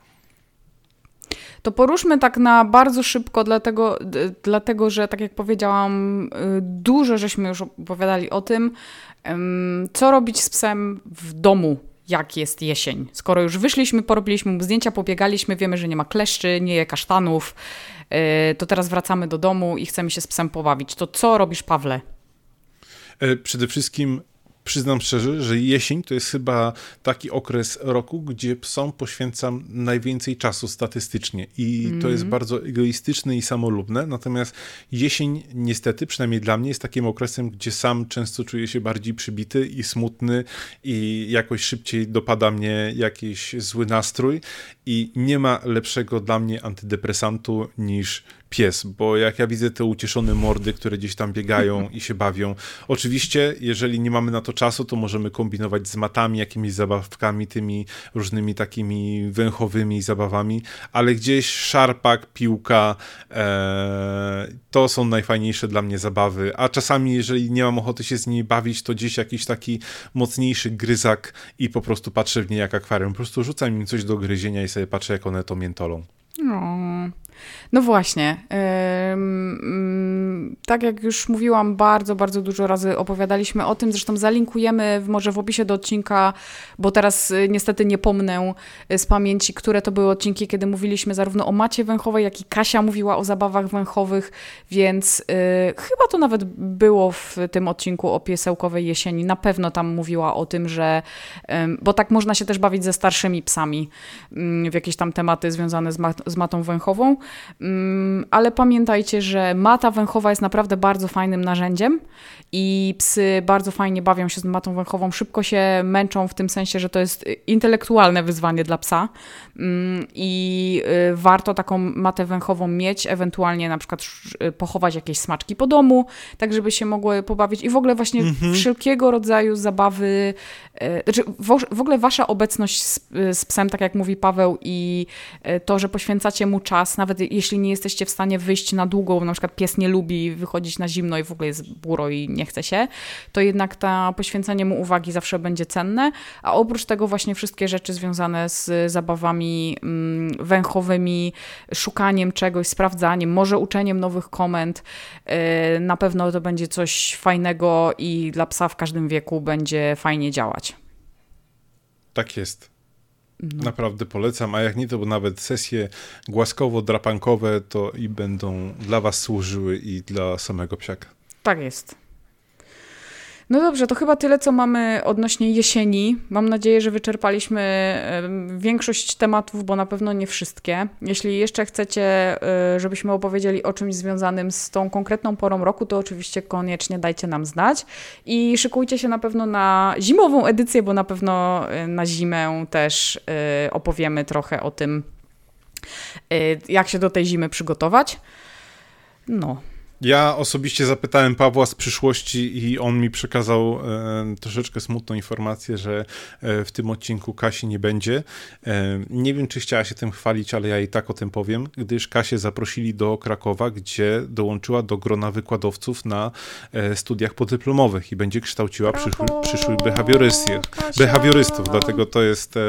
To poruszmy tak na bardzo szybko, dlatego, dlatego że, tak jak powiedziałam, y, dużo żeśmy już opowiadali o tym, co robić z psem w domu, jak jest jesień. Skoro już wyszliśmy, porobiliśmy mu zdjęcia, pobiegaliśmy, wiemy, że nie ma kleszczy, nie je kasztanów, y, to teraz wracamy do domu i chcemy się z psem pobawić. To co robisz, Pawle? E, przede wszystkim Przyznam szczerze, że jesień to jest chyba taki okres roku, gdzie psom poświęcam najwięcej czasu statystycznie i mm. to jest mhm. bardzo egoistyczne i samolubne. Natomiast jesień, niestety, przynajmniej dla mnie, jest takim okresem, gdzie sam często czuję się bardziej przybity i smutny i jakoś szybciej dopada mnie jakiś zły nastrój i nie ma lepszego dla mnie antydepresantu niż pies, bo jak ja widzę te ucieszone mordy, które gdzieś tam biegają i się bawią. Oczywiście, jeżeli nie mamy na to czasu, to możemy kombinować z matami, jakimiś zabawkami, tymi różnymi takimi węchowymi zabawami, ale gdzieś szarpak, piłka, e, to są najfajniejsze dla mnie zabawy, a czasami, jeżeli nie mam ochoty się z nimi bawić, to gdzieś jakiś taki mocniejszy gryzak i po prostu patrzę w nie jak akwarium. Po prostu rzucam im coś do gryzienia i sobie patrzę, jak one to miętolą. No, no właśnie. tak jak już mówiłam, bardzo, bardzo dużo razy opowiadaliśmy o tym. Zresztą zalinkujemy w, może w opisie do odcinka, bo teraz y, niestety nie pomnę y, z pamięci, które to były odcinki, kiedy mówiliśmy zarówno o Macie Węchowej, jak i Kasia mówiła o zabawach węchowych, więc y, chyba to nawet było w tym odcinku o piesełkowej jesieni. Na pewno tam mówiła o tym, że bo tak można się też bawić ze starszymi psami w jakieś tam tematy związane z, mat z matą węchową. Mm, ale pamiętajcie, że mata węchowa jest naprawdę bardzo fajnym narzędziem i psy bardzo fajnie bawią się z matą węchową, szybko się męczą w tym sensie, że to jest intelektualne wyzwanie dla psa mm, i y, warto taką matę węchową mieć, ewentualnie na przykład y, pochować jakieś smaczki po domu, tak żeby się mogły pobawić i w ogóle właśnie mhm. wszelkiego rodzaju zabawy, y, znaczy w ogóle wasza obecność z, z psem, tak jak mówi Paweł i to, że poświęcacie mu czas, nawet jeśli nie jesteście w stanie wyjść na długo, bo na przykład pies nie lubi wychodzić na zimno i w ogóle jest buro i nie chce się, to jednak ta poświęcenie mu uwagi zawsze będzie cenne, a oprócz tego właśnie wszystkie rzeczy związane z zabawami mm, węchowymi, szukaniem czegoś, sprawdzaniem, może uczeniem nowych komend, yy, na pewno to będzie coś fajnego i dla psa w każdym wieku będzie fajnie działać. Tak jest. No. Naprawdę polecam, a jak nie, to bo nawet sesje głaskowo-drapankowe to i będą dla Was służyły i dla samego psiaka. Tak jest. No dobrze, to chyba tyle, co mamy odnośnie jesieni. Mam nadzieję, że wyczerpaliśmy większość tematów, bo na pewno nie wszystkie. Jeśli jeszcze chcecie, e, żebyśmy opowiedzieli o czymś związanym z tą konkretną porą roku, to oczywiście koniecznie dajcie nam znać. I szykujcie się na pewno na zimową edycję, bo na pewno e, na zimę też e, opowiemy trochę o tym, jak się do tej zimy przygotować. No, Ja osobiście zapytałem Pawła z przyszłości i on mi przekazał e, troszeczkę smutną informację, że e, w tym odcinku Kasi nie będzie. E, nie wiem, czy chciała się tym chwalić, ale ja i tak o tym powiem, gdyż Kasię zaprosili do Krakowa, gdzie dołączyła do grona wykładowców na e, studiach podyplomowych i będzie kształciła przyszły, przyszłych behawiorystów. Dlatego to jest e,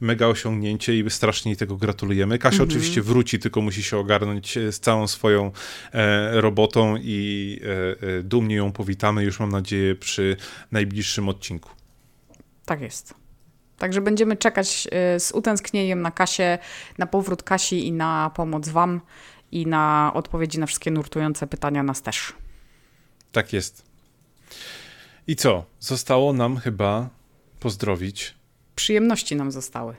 mega osiągnięcie i strasznie jej tego gratulujemy. Kasia oczywiście wróci, tylko musi się ogarnąć e, z całą swoją e, i e, e, dumnie ją powitamy już mam nadzieję przy najbliższym odcinku. Tak jest. Także będziemy czekać y, z utęsknieniem na Kasię, na powrót Kasi i na pomoc Wam i na odpowiedzi na wszystkie nurtujące pytania nas też. Tak jest. I co? Zostało nam chyba pozdrowić. Przyjemności nam zostały,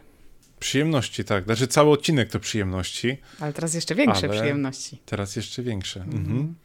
Przyjemności, tak. Znaczy cały odcinek to przyjemności, ale teraz jeszcze większe przyjemności. teraz jeszcze większe. Mhm.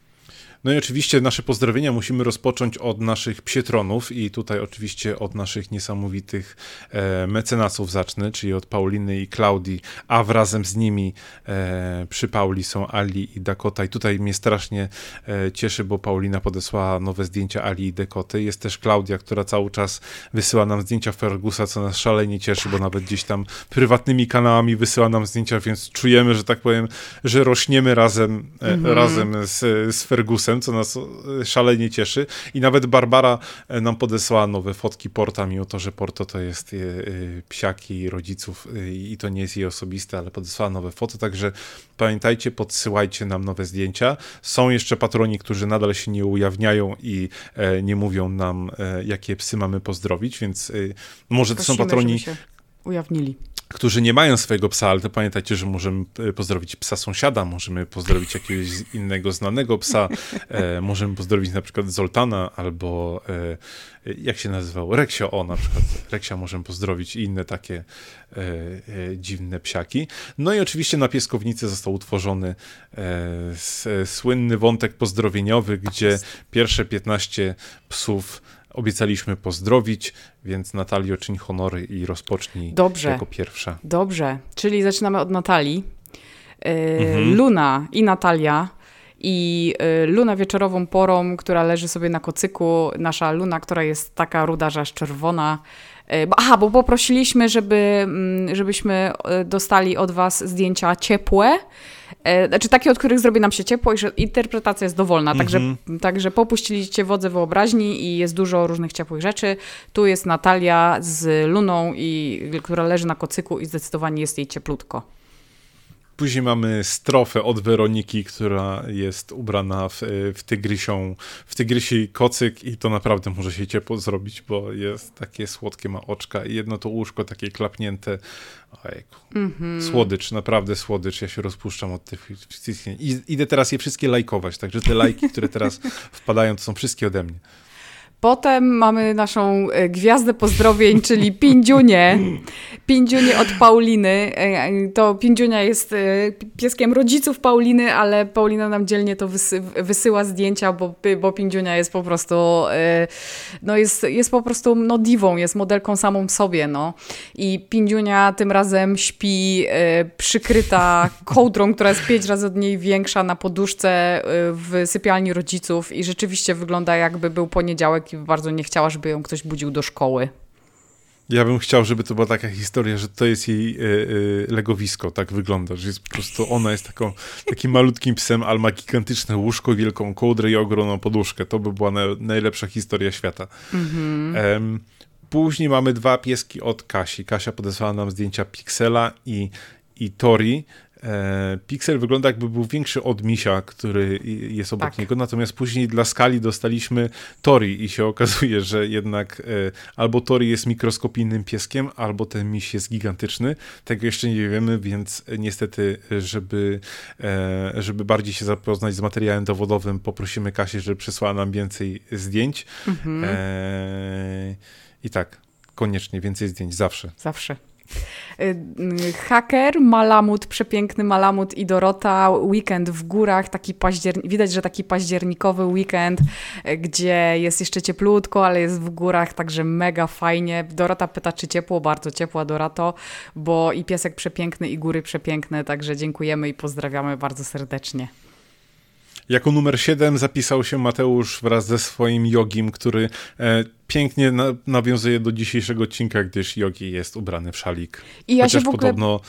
No i oczywiście nasze pozdrowienia musimy rozpocząć od naszych psietronów i tutaj oczywiście od naszych niesamowitych e, mecenasów zacznę, czyli od Pauliny i Klaudii, a wrazem z nimi e, przy Pauli są Ali i Dakota. I tutaj mnie strasznie e, cieszy, bo Paulina podesłała nowe zdjęcia Ali i Dakoty. Jest też Klaudia, która cały czas wysyła nam zdjęcia Fergusa, co nas szalenie cieszy, bo nawet gdzieś tam prywatnymi kanałami wysyła nam zdjęcia, więc czujemy, że tak powiem, że rośniemy razem, e, razem z, z Fergusem, co nas e, szalenie cieszy. I nawet Barbara e, nam podesłała nowe fotki Porta, mimo to, że Porto to jest e, psiaki rodziców i to nie jest jej osobiste, ale podesłała nowe foto, także pamiętajcie, podsyłajcie nam nowe zdjęcia. Są jeszcze patroni, którzy nadal się nie ujawniają i nie mówią nam, jakie psy mamy pozdrowić, więc może to są Prosimy, patroni, żeby się ujawnili. Którzy nie mają swojego psa, ale to pamiętajcie, że możemy e, pozdrowić psa sąsiada, możemy pozdrowić jakiegoś innego znanego psa, e, możemy pozdrowić na przykład Zoltana albo e, jak się nazywał? Reksio, o na przykład Reksia możemy pozdrowić i inne takie e, e, dziwne psiaki. No i oczywiście na pieskownicy został utworzony e, s, e, słynny wątek pozdrowieniowy, gdzie pierwsze 15 psów obiecaliśmy pozdrowić, więc Natalio czyń honory i rozpocznij Dobrze. jako pierwsza. Dobrze, czyli zaczynamy od Natalii. Yy, Mhm. Luna i Natalia. I yy, Luna wieczorową porą, która leży sobie na kocyku. Nasza Luna, która jest taka ruda, że aż czerwona. Yy, bo- Aha, bo poprosiliśmy, żeby, mm, żebyśmy yy, dostali od Was zdjęcia ciepłe. Yy, Znaczy takie, od których zrobi nam się ciepło i że interpretacja jest dowolna. Także, także popuściliście wodze wyobraźni i jest dużo różnych ciepłych rzeczy. Tu jest Natalia z Luną, i, która leży na kocyku i zdecydowanie jest jej cieplutko. Później mamy strofę od Weroniki, która jest ubrana w, w tygrysią, w tygrysi kocyk i to naprawdę może się ciepło zrobić, bo jest takie słodkie ma oczka i jedno to łóżko takie klapnięte. Ojejku. Słodycz, naprawdę słodycz. Ja się rozpuszczam od tych wszystkich. I idę teraz je wszystkie lajkować, także te lajki, które teraz wpadają, to są wszystkie ode mnie. Potem mamy naszą e, gwiazdę pozdrowień, czyli Pindziunię. Pindziunię od Pauliny. E, e, To Pindziunia jest pieskiem rodziców Pauliny, ale Paulina nam dzielnie to wysy wysyła zdjęcia, bo, bo Pindziunia jest po prostu no jest, jest po prostu no diwą, jest modelką samą w sobie, no. I Pindziunia tym razem śpi przykryta kołdrą, która jest pięć razy od niej większa na poduszce w sypialni rodziców i rzeczywiście wygląda jakby był poniedziałek i bardzo nie chciała, żeby ją ktoś budził do szkoły. Ja bym chciał, żeby to była taka historia, że to jest jej y, y, legowisko, tak wygląda, że jest po prostu, ona jest taką, takim malutkim psem, ale ma gigantyczne łóżko, wielką kołdrę i ogromną poduszkę. To by była na, najlepsza historia świata. Em, później mamy dwa pieski od Kasi. Kasia podesłała nam zdjęcia Pixela i, i Tori. E, Pixel wygląda jakby był większy od misia, który jest obok tak. niego, natomiast później dla skali dostaliśmy Tori i się okazuje, że jednak e, albo Tori jest mikroskopijnym pieskiem, albo ten miś jest gigantyczny. Tego jeszcze nie wiemy, więc niestety, żeby, e, żeby bardziej się zapoznać z materiałem dowodowym, poprosimy Kasię, żeby przysłała nam więcej zdjęć. Mhm. I tak, koniecznie więcej zdjęć, zawsze. Zawsze. Y, haker, Malamut, przepiękny Malamut i Dorota, weekend w górach, taki październik, widać, że taki październikowy weekend, y, gdzie jest jeszcze cieplutko, ale jest w górach, także mega fajnie. Dorota pyta, czy ciepło, bardzo ciepła Dorato, bo i piesek przepiękny, i góry przepiękne, także dziękujemy i pozdrawiamy bardzo serdecznie. Jako numer 7 zapisał się Mateusz wraz ze swoim jogim, który e, pięknie na, nawiązuje do dzisiejszego odcinka, gdyż jogi jest ubrany w szalik. I ja Chociaż się w ogóle... podobno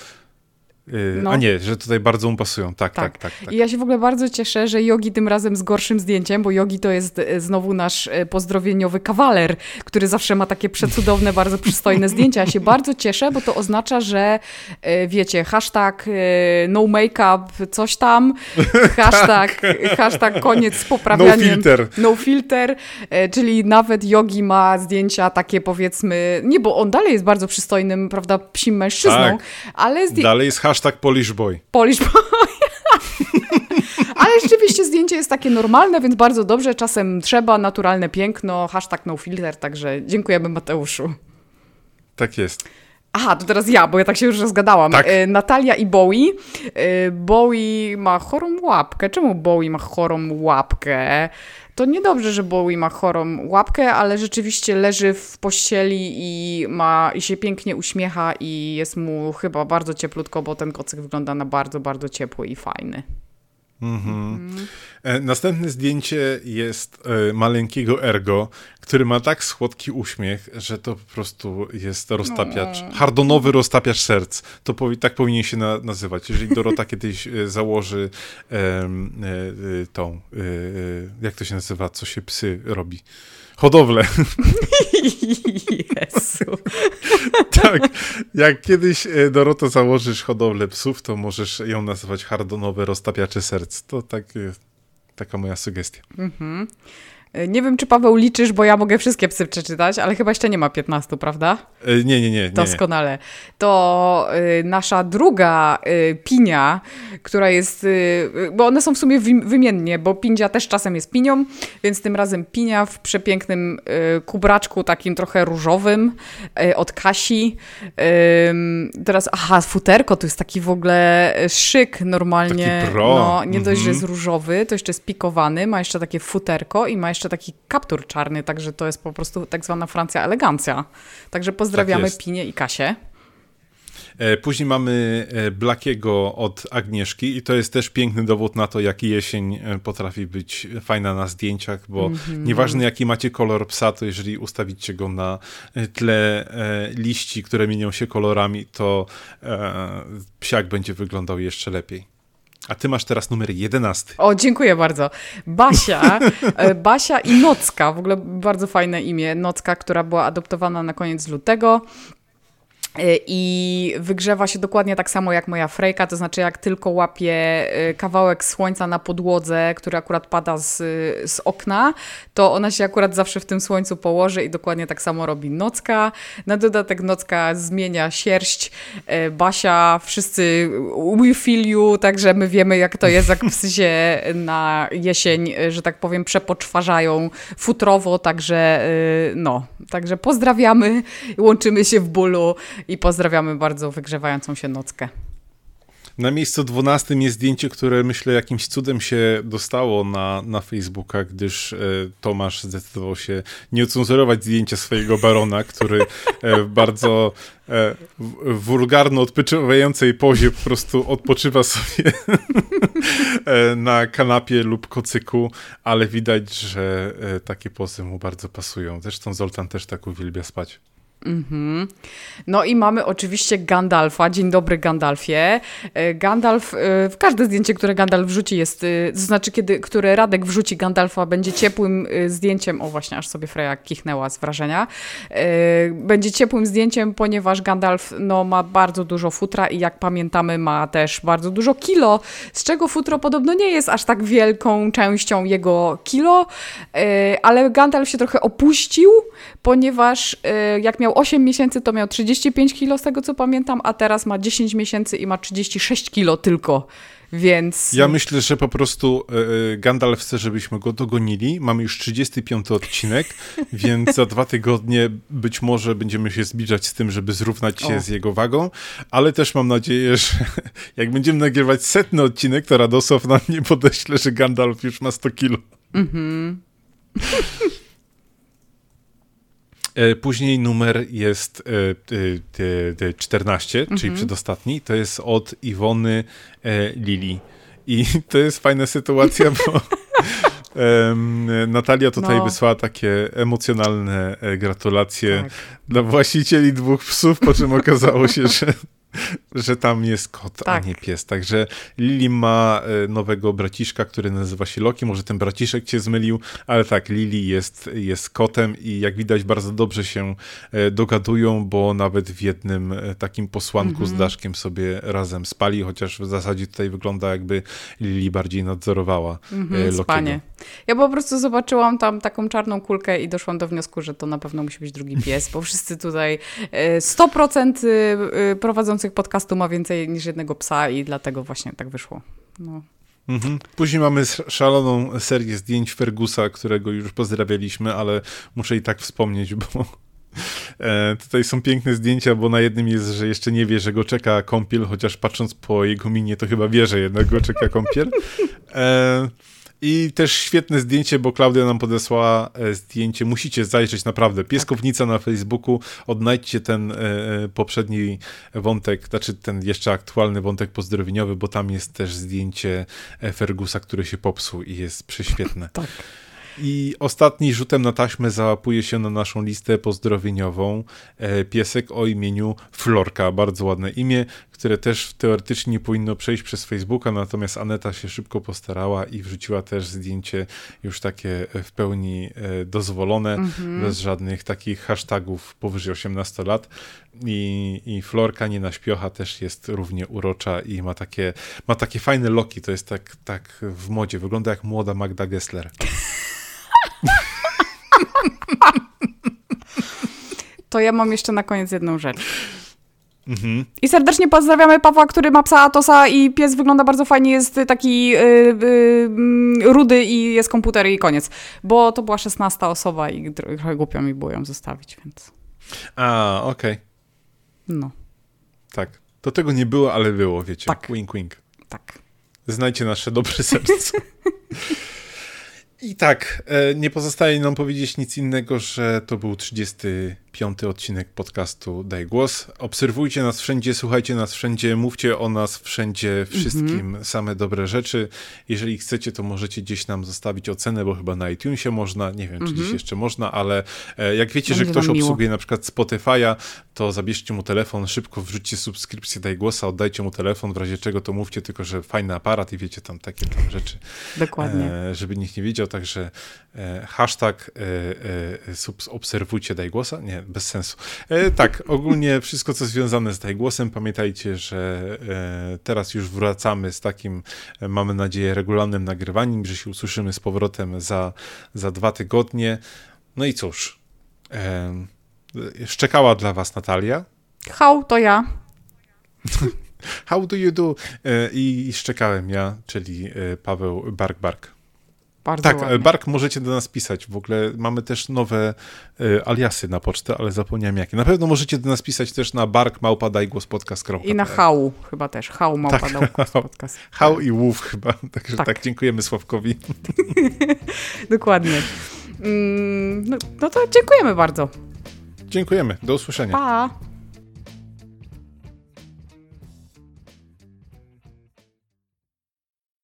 no. A nie, że tutaj bardzo mu pasują. Tak, tak, tak, tak, tak. I ja się w ogóle bardzo cieszę, że Yogi tym razem z gorszym zdjęciem, bo Yogi to jest y, znowu nasz y, pozdrowieniowy kawaler, który zawsze ma takie przecudowne, bardzo przystojne zdjęcia. Ja się bardzo cieszę, bo to oznacza, że wiecie, hashtag no makeup, coś tam, hashtag, tak. hashtag koniec z poprawianiem. No filter. No filter, czyli nawet Yogi ma zdjęcia takie powiedzmy, nie, bo on dalej jest bardzo przystojnym, prawda, psim mężczyzną, tak. ale... Dalej jest hashtag Hashtag Polish Boy. Polish Boy. Ale rzeczywiście zdjęcie jest takie normalne, więc bardzo dobrze. Czasem trzeba, naturalne piękno, hashtag no filter, także dziękujemy Mateuszu. Tak jest. Aha, to teraz ja, bo ja tak się już rozgadałam. Tak. E, Natalia i Bowie. E, Bowie ma chorą łapkę. Czemu Bowie ma chorą łapkę? To niedobrze, że Bowie ma chorą łapkę, ale rzeczywiście leży w pościeli i, ma, i się pięknie uśmiecha i jest mu chyba bardzo cieplutko, bo ten kocyk wygląda na bardzo, bardzo ciepły i fajny. Mhm. E, następne zdjęcie jest e, maleńkiego Ergo, który ma tak słodki uśmiech, że to po prostu jest roztapiacz, no. hardonowy roztapiacz serc. To powi tak powinien się na nazywać. Jeżeli Dorota kiedyś e, założy tą, jak to się nazywa, co się psy robi? hodowlę. Jezu. tak, jak kiedyś e, Doroto założysz hodowlę psów, to możesz ją nazywać hardonowe roztapiacze serc. To tak, taka moja sugestia. Mhm. E, nie wiem, czy Paweł liczysz, bo ja mogę wszystkie psy przeczytać, ale chyba jeszcze nie ma 15, prawda? E, nie, nie, nie. nie Doskonale. To y, nasza druga y, pinia, która jest, y, bo one są w sumie wymiennie, bo pindzia też czasem jest pinią, więc tym razem pinia w przepięknym kubraczku takim trochę różowym od Kasi. teraz, aha, futerko to jest taki w ogóle szyk normalnie. Taki pro. No, nie dość, że jest mhm. różowy, to jeszcze jest pikowany, ma jeszcze takie futerko i ma jeszcze jeszcze taki kaptur czarny, także to jest po prostu tak zwana Francja elegancja. Także pozdrawiamy tak Pinie i Kasię. E, później mamy e, Blackiego od Agnieszki i to jest też piękny dowód na to, jak jesień e, potrafi być fajna na zdjęciach, bo mm -hmm. nieważne jaki macie kolor psa, to jeżeli ustawicie go na tle liści, które mienią się kolorami, to psiak będzie wyglądał jeszcze lepiej. A ty masz teraz numer 11. O, dziękuję bardzo. Basia, e, Basia i Nocka, w ogóle bardzo fajne imię. Nocka, która była adoptowana na koniec lutego. E, i wygrzewa się dokładnie tak samo jak moja frejka, to znaczy jak tylko łapie e, kawałek słońca na podłodze, który akurat pada z, z okna, to ona się akurat zawsze w tym słońcu położy i dokładnie tak samo robi Nocka. Na dodatek Nocka zmienia sierść, e, Basia, wszyscy we feel you, także my wiemy jak to jest, jak psy się na jesień, że tak powiem, przepoczwarzają futrowo, także no, także pozdrawiamy, łączymy się w bólu i pozdrawiamy bardzo wygrzewającą się nockę. Na miejscu 12 jest zdjęcie, które myślę jakimś cudem się dostało na, na Facebooka, gdyż e, Tomasz zdecydował się nie ocenzurować zdjęcia swojego barona, który e, w bardzo e, wulgarno odpoczywającej pozie po prostu odpoczywa sobie e, na kanapie lub kocyku, ale widać, że e, takie pozy mu bardzo pasują. Zresztą Zoltan też tak uwielbia spać. Mhm. No i mamy oczywiście Gandalfa. Dzień dobry, Gandalfie. E, Gandalf, e, w każde zdjęcie, które Gandalf wrzuci jest, e, to znaczy, kiedy, które Radek wrzuci Gandalfa, będzie ciepłym zdjęciem. O, właśnie, aż sobie Freya kichnęła z wrażenia. Będzie ciepłym zdjęciem, ponieważ Gandalf no, ma bardzo dużo futra i jak pamiętamy, ma też bardzo dużo kilo, z czego futro podobno nie jest aż tak wielką częścią jego kilo, ale Gandalf się trochę opuścił, ponieważ jak miał miał 8 miesięcy, to miał 35 kilo z tego co pamiętam, a teraz ma 10 miesięcy i ma 36 kilo tylko. Więc. Ja myślę, że po prostu e, Gandalf chce, żebyśmy go dogonili. Mamy już 35 odcinek, więc za dwa tygodnie być może będziemy się zbliżać z tym, żeby zrównać się o. z jego wagą, ale też mam nadzieję, że jak będziemy nagrywać setny odcinek, to Radosław nam nie podeśle, że Gandalf już ma 100 kilo. Mhm. E, później numer jest 14, e, czyli mhm. przedostatni. To jest od Iwony e, Lili. I to jest fajna sytuacja, bo Natalia tutaj no. wysłała takie emocjonalne gratulacje tak. dla właścicieli dwóch psów, po czym okazało się, że że tam jest kot, tak. a nie pies. Także Lili ma e, nowego braciszka, który nazywa się Loki. Może ten braciszek cię zmylił, ale tak, Lili jest, jest kotem i jak widać bardzo dobrze się e, dogadują, bo nawet w jednym e, takim posłanku mm -hmm. z mhm. Daszkiem sobie razem spali, chociaż w zasadzie tutaj wygląda jakby Lili bardziej nadzorowała mm -hmm, Lokiego. Spanie. Ja po prostu zobaczyłam tam taką czarną kulkę i doszłam do wniosku, że to na pewno musi być drugi pies, bo wszyscy tutaj 100% prowadzą prowadzących podcastu ma więcej niż jednego psa i dlatego właśnie tak wyszło. No. Mhm. Później mamy szaloną serię zdjęć Fergusa, którego już pozdrawialiśmy, ale muszę i tak wspomnieć, bo e, tutaj są piękne zdjęcia, bo na jednym jest, że jeszcze nie wie, że go czeka kąpiel, chociaż patrząc po jego minie, to chyba wie, że jednak go czeka kąpiel. E, i też świetne zdjęcie, bo Klaudia nam podesłała e, zdjęcie. Musicie zajrzeć naprawdę. Pieskownica na Facebooku. Odnajdźcie ten e, e, poprzedni wątek, znaczy ten jeszcze aktualny wątek pozdrowieniowy, bo tam jest też zdjęcie Fergusa, który się popsuł i jest prześwietne. tak. I ostatni rzutem na taśmę załapuje się na naszą listę pozdrowieniową piesek o imieniu Florka. Bardzo ładne imię które też teoretycznie nie powinno przejść przez Facebooka, natomiast Aneta się szybko postarała i wrzuciła też zdjęcie już takie w pełni e, dozwolone, mm-hmm. bez żadnych takich hashtagów powyżej 18 lat. I, i Florka nie na śpiocha też jest równie urocza i ma takie, ma takie fajne loki, to jest tak, tak w modzie, wygląda jak młoda Magda Gessler. To ja mam jeszcze na koniec jedną rzecz. Mhm. I serdecznie pozdrawiamy Pawła, który ma psa Atosa i pies wygląda bardzo fajnie, jest taki yy, yy, rudy i jest komputer i koniec. Bo to była szesnasta osoba i trochę głupio mi było ją zostawić, więc... A, okej. Okay. No. Tak. To tego nie było, ale było, wiecie. Tak. Wink, wink. Tak. Znajcie nasze dobre serce. I tak, e, nie pozostaje nam powiedzieć nic innego, że to był 35. odcinek podcastu Daj Głos. Obserwujcie nas wszędzie, słuchajcie nas wszędzie, mówcie o nas wszędzie, wszystkim mm -hmm. same dobre rzeczy. Jeżeli chcecie, to możecie gdzieś nam zostawić ocenę, bo chyba na iTunesie można, nie wiem, czy mm -hmm. gdzieś jeszcze można, ale e, jak wiecie, Będzie że ktoś obsługuje na przykład Spotify'a, to zabierzcie mu telefon, szybko wrzućcie subskrypcję Daj Głosa, oddajcie mu telefon, w razie czego to mówcie tylko, że fajny aparat i wiecie tam takie tam rzeczy. Dokładnie. E, żeby nikt nie wiedział, także e, hashtag e, e, obserwujcie Daj Głosa. Nie, bez sensu. tak, ogólnie wszystko, co związane z Głosem, pamiętajcie, że teraz już wracamy z takim, mamy nadzieję, regularnym nagrywaniem, że się usłyszymy z powrotem za, za dwa tygodnie. No i cóż, szczekała dla was Natalia. How, to ja. How do you do? I szczekałem ja, czyli Paweł Bark Bark. Bardzo tak, ładnie. Bark możecie do nas pisać. W ogóle mamy też nowe y, aliasy na pocztę, ale zapomniałem jakie. Na pewno możecie do nas pisać też na barkmałpadajgłospodcast.pl I na hał chyba też. Hał małpadajgłospodcast. Tak, hał i łów chyba. Także tak, tak dziękujemy Sławkowi. Dokładnie. Mm, no, no to dziękujemy bardzo. Dziękujemy. Do usłyszenia. Pa!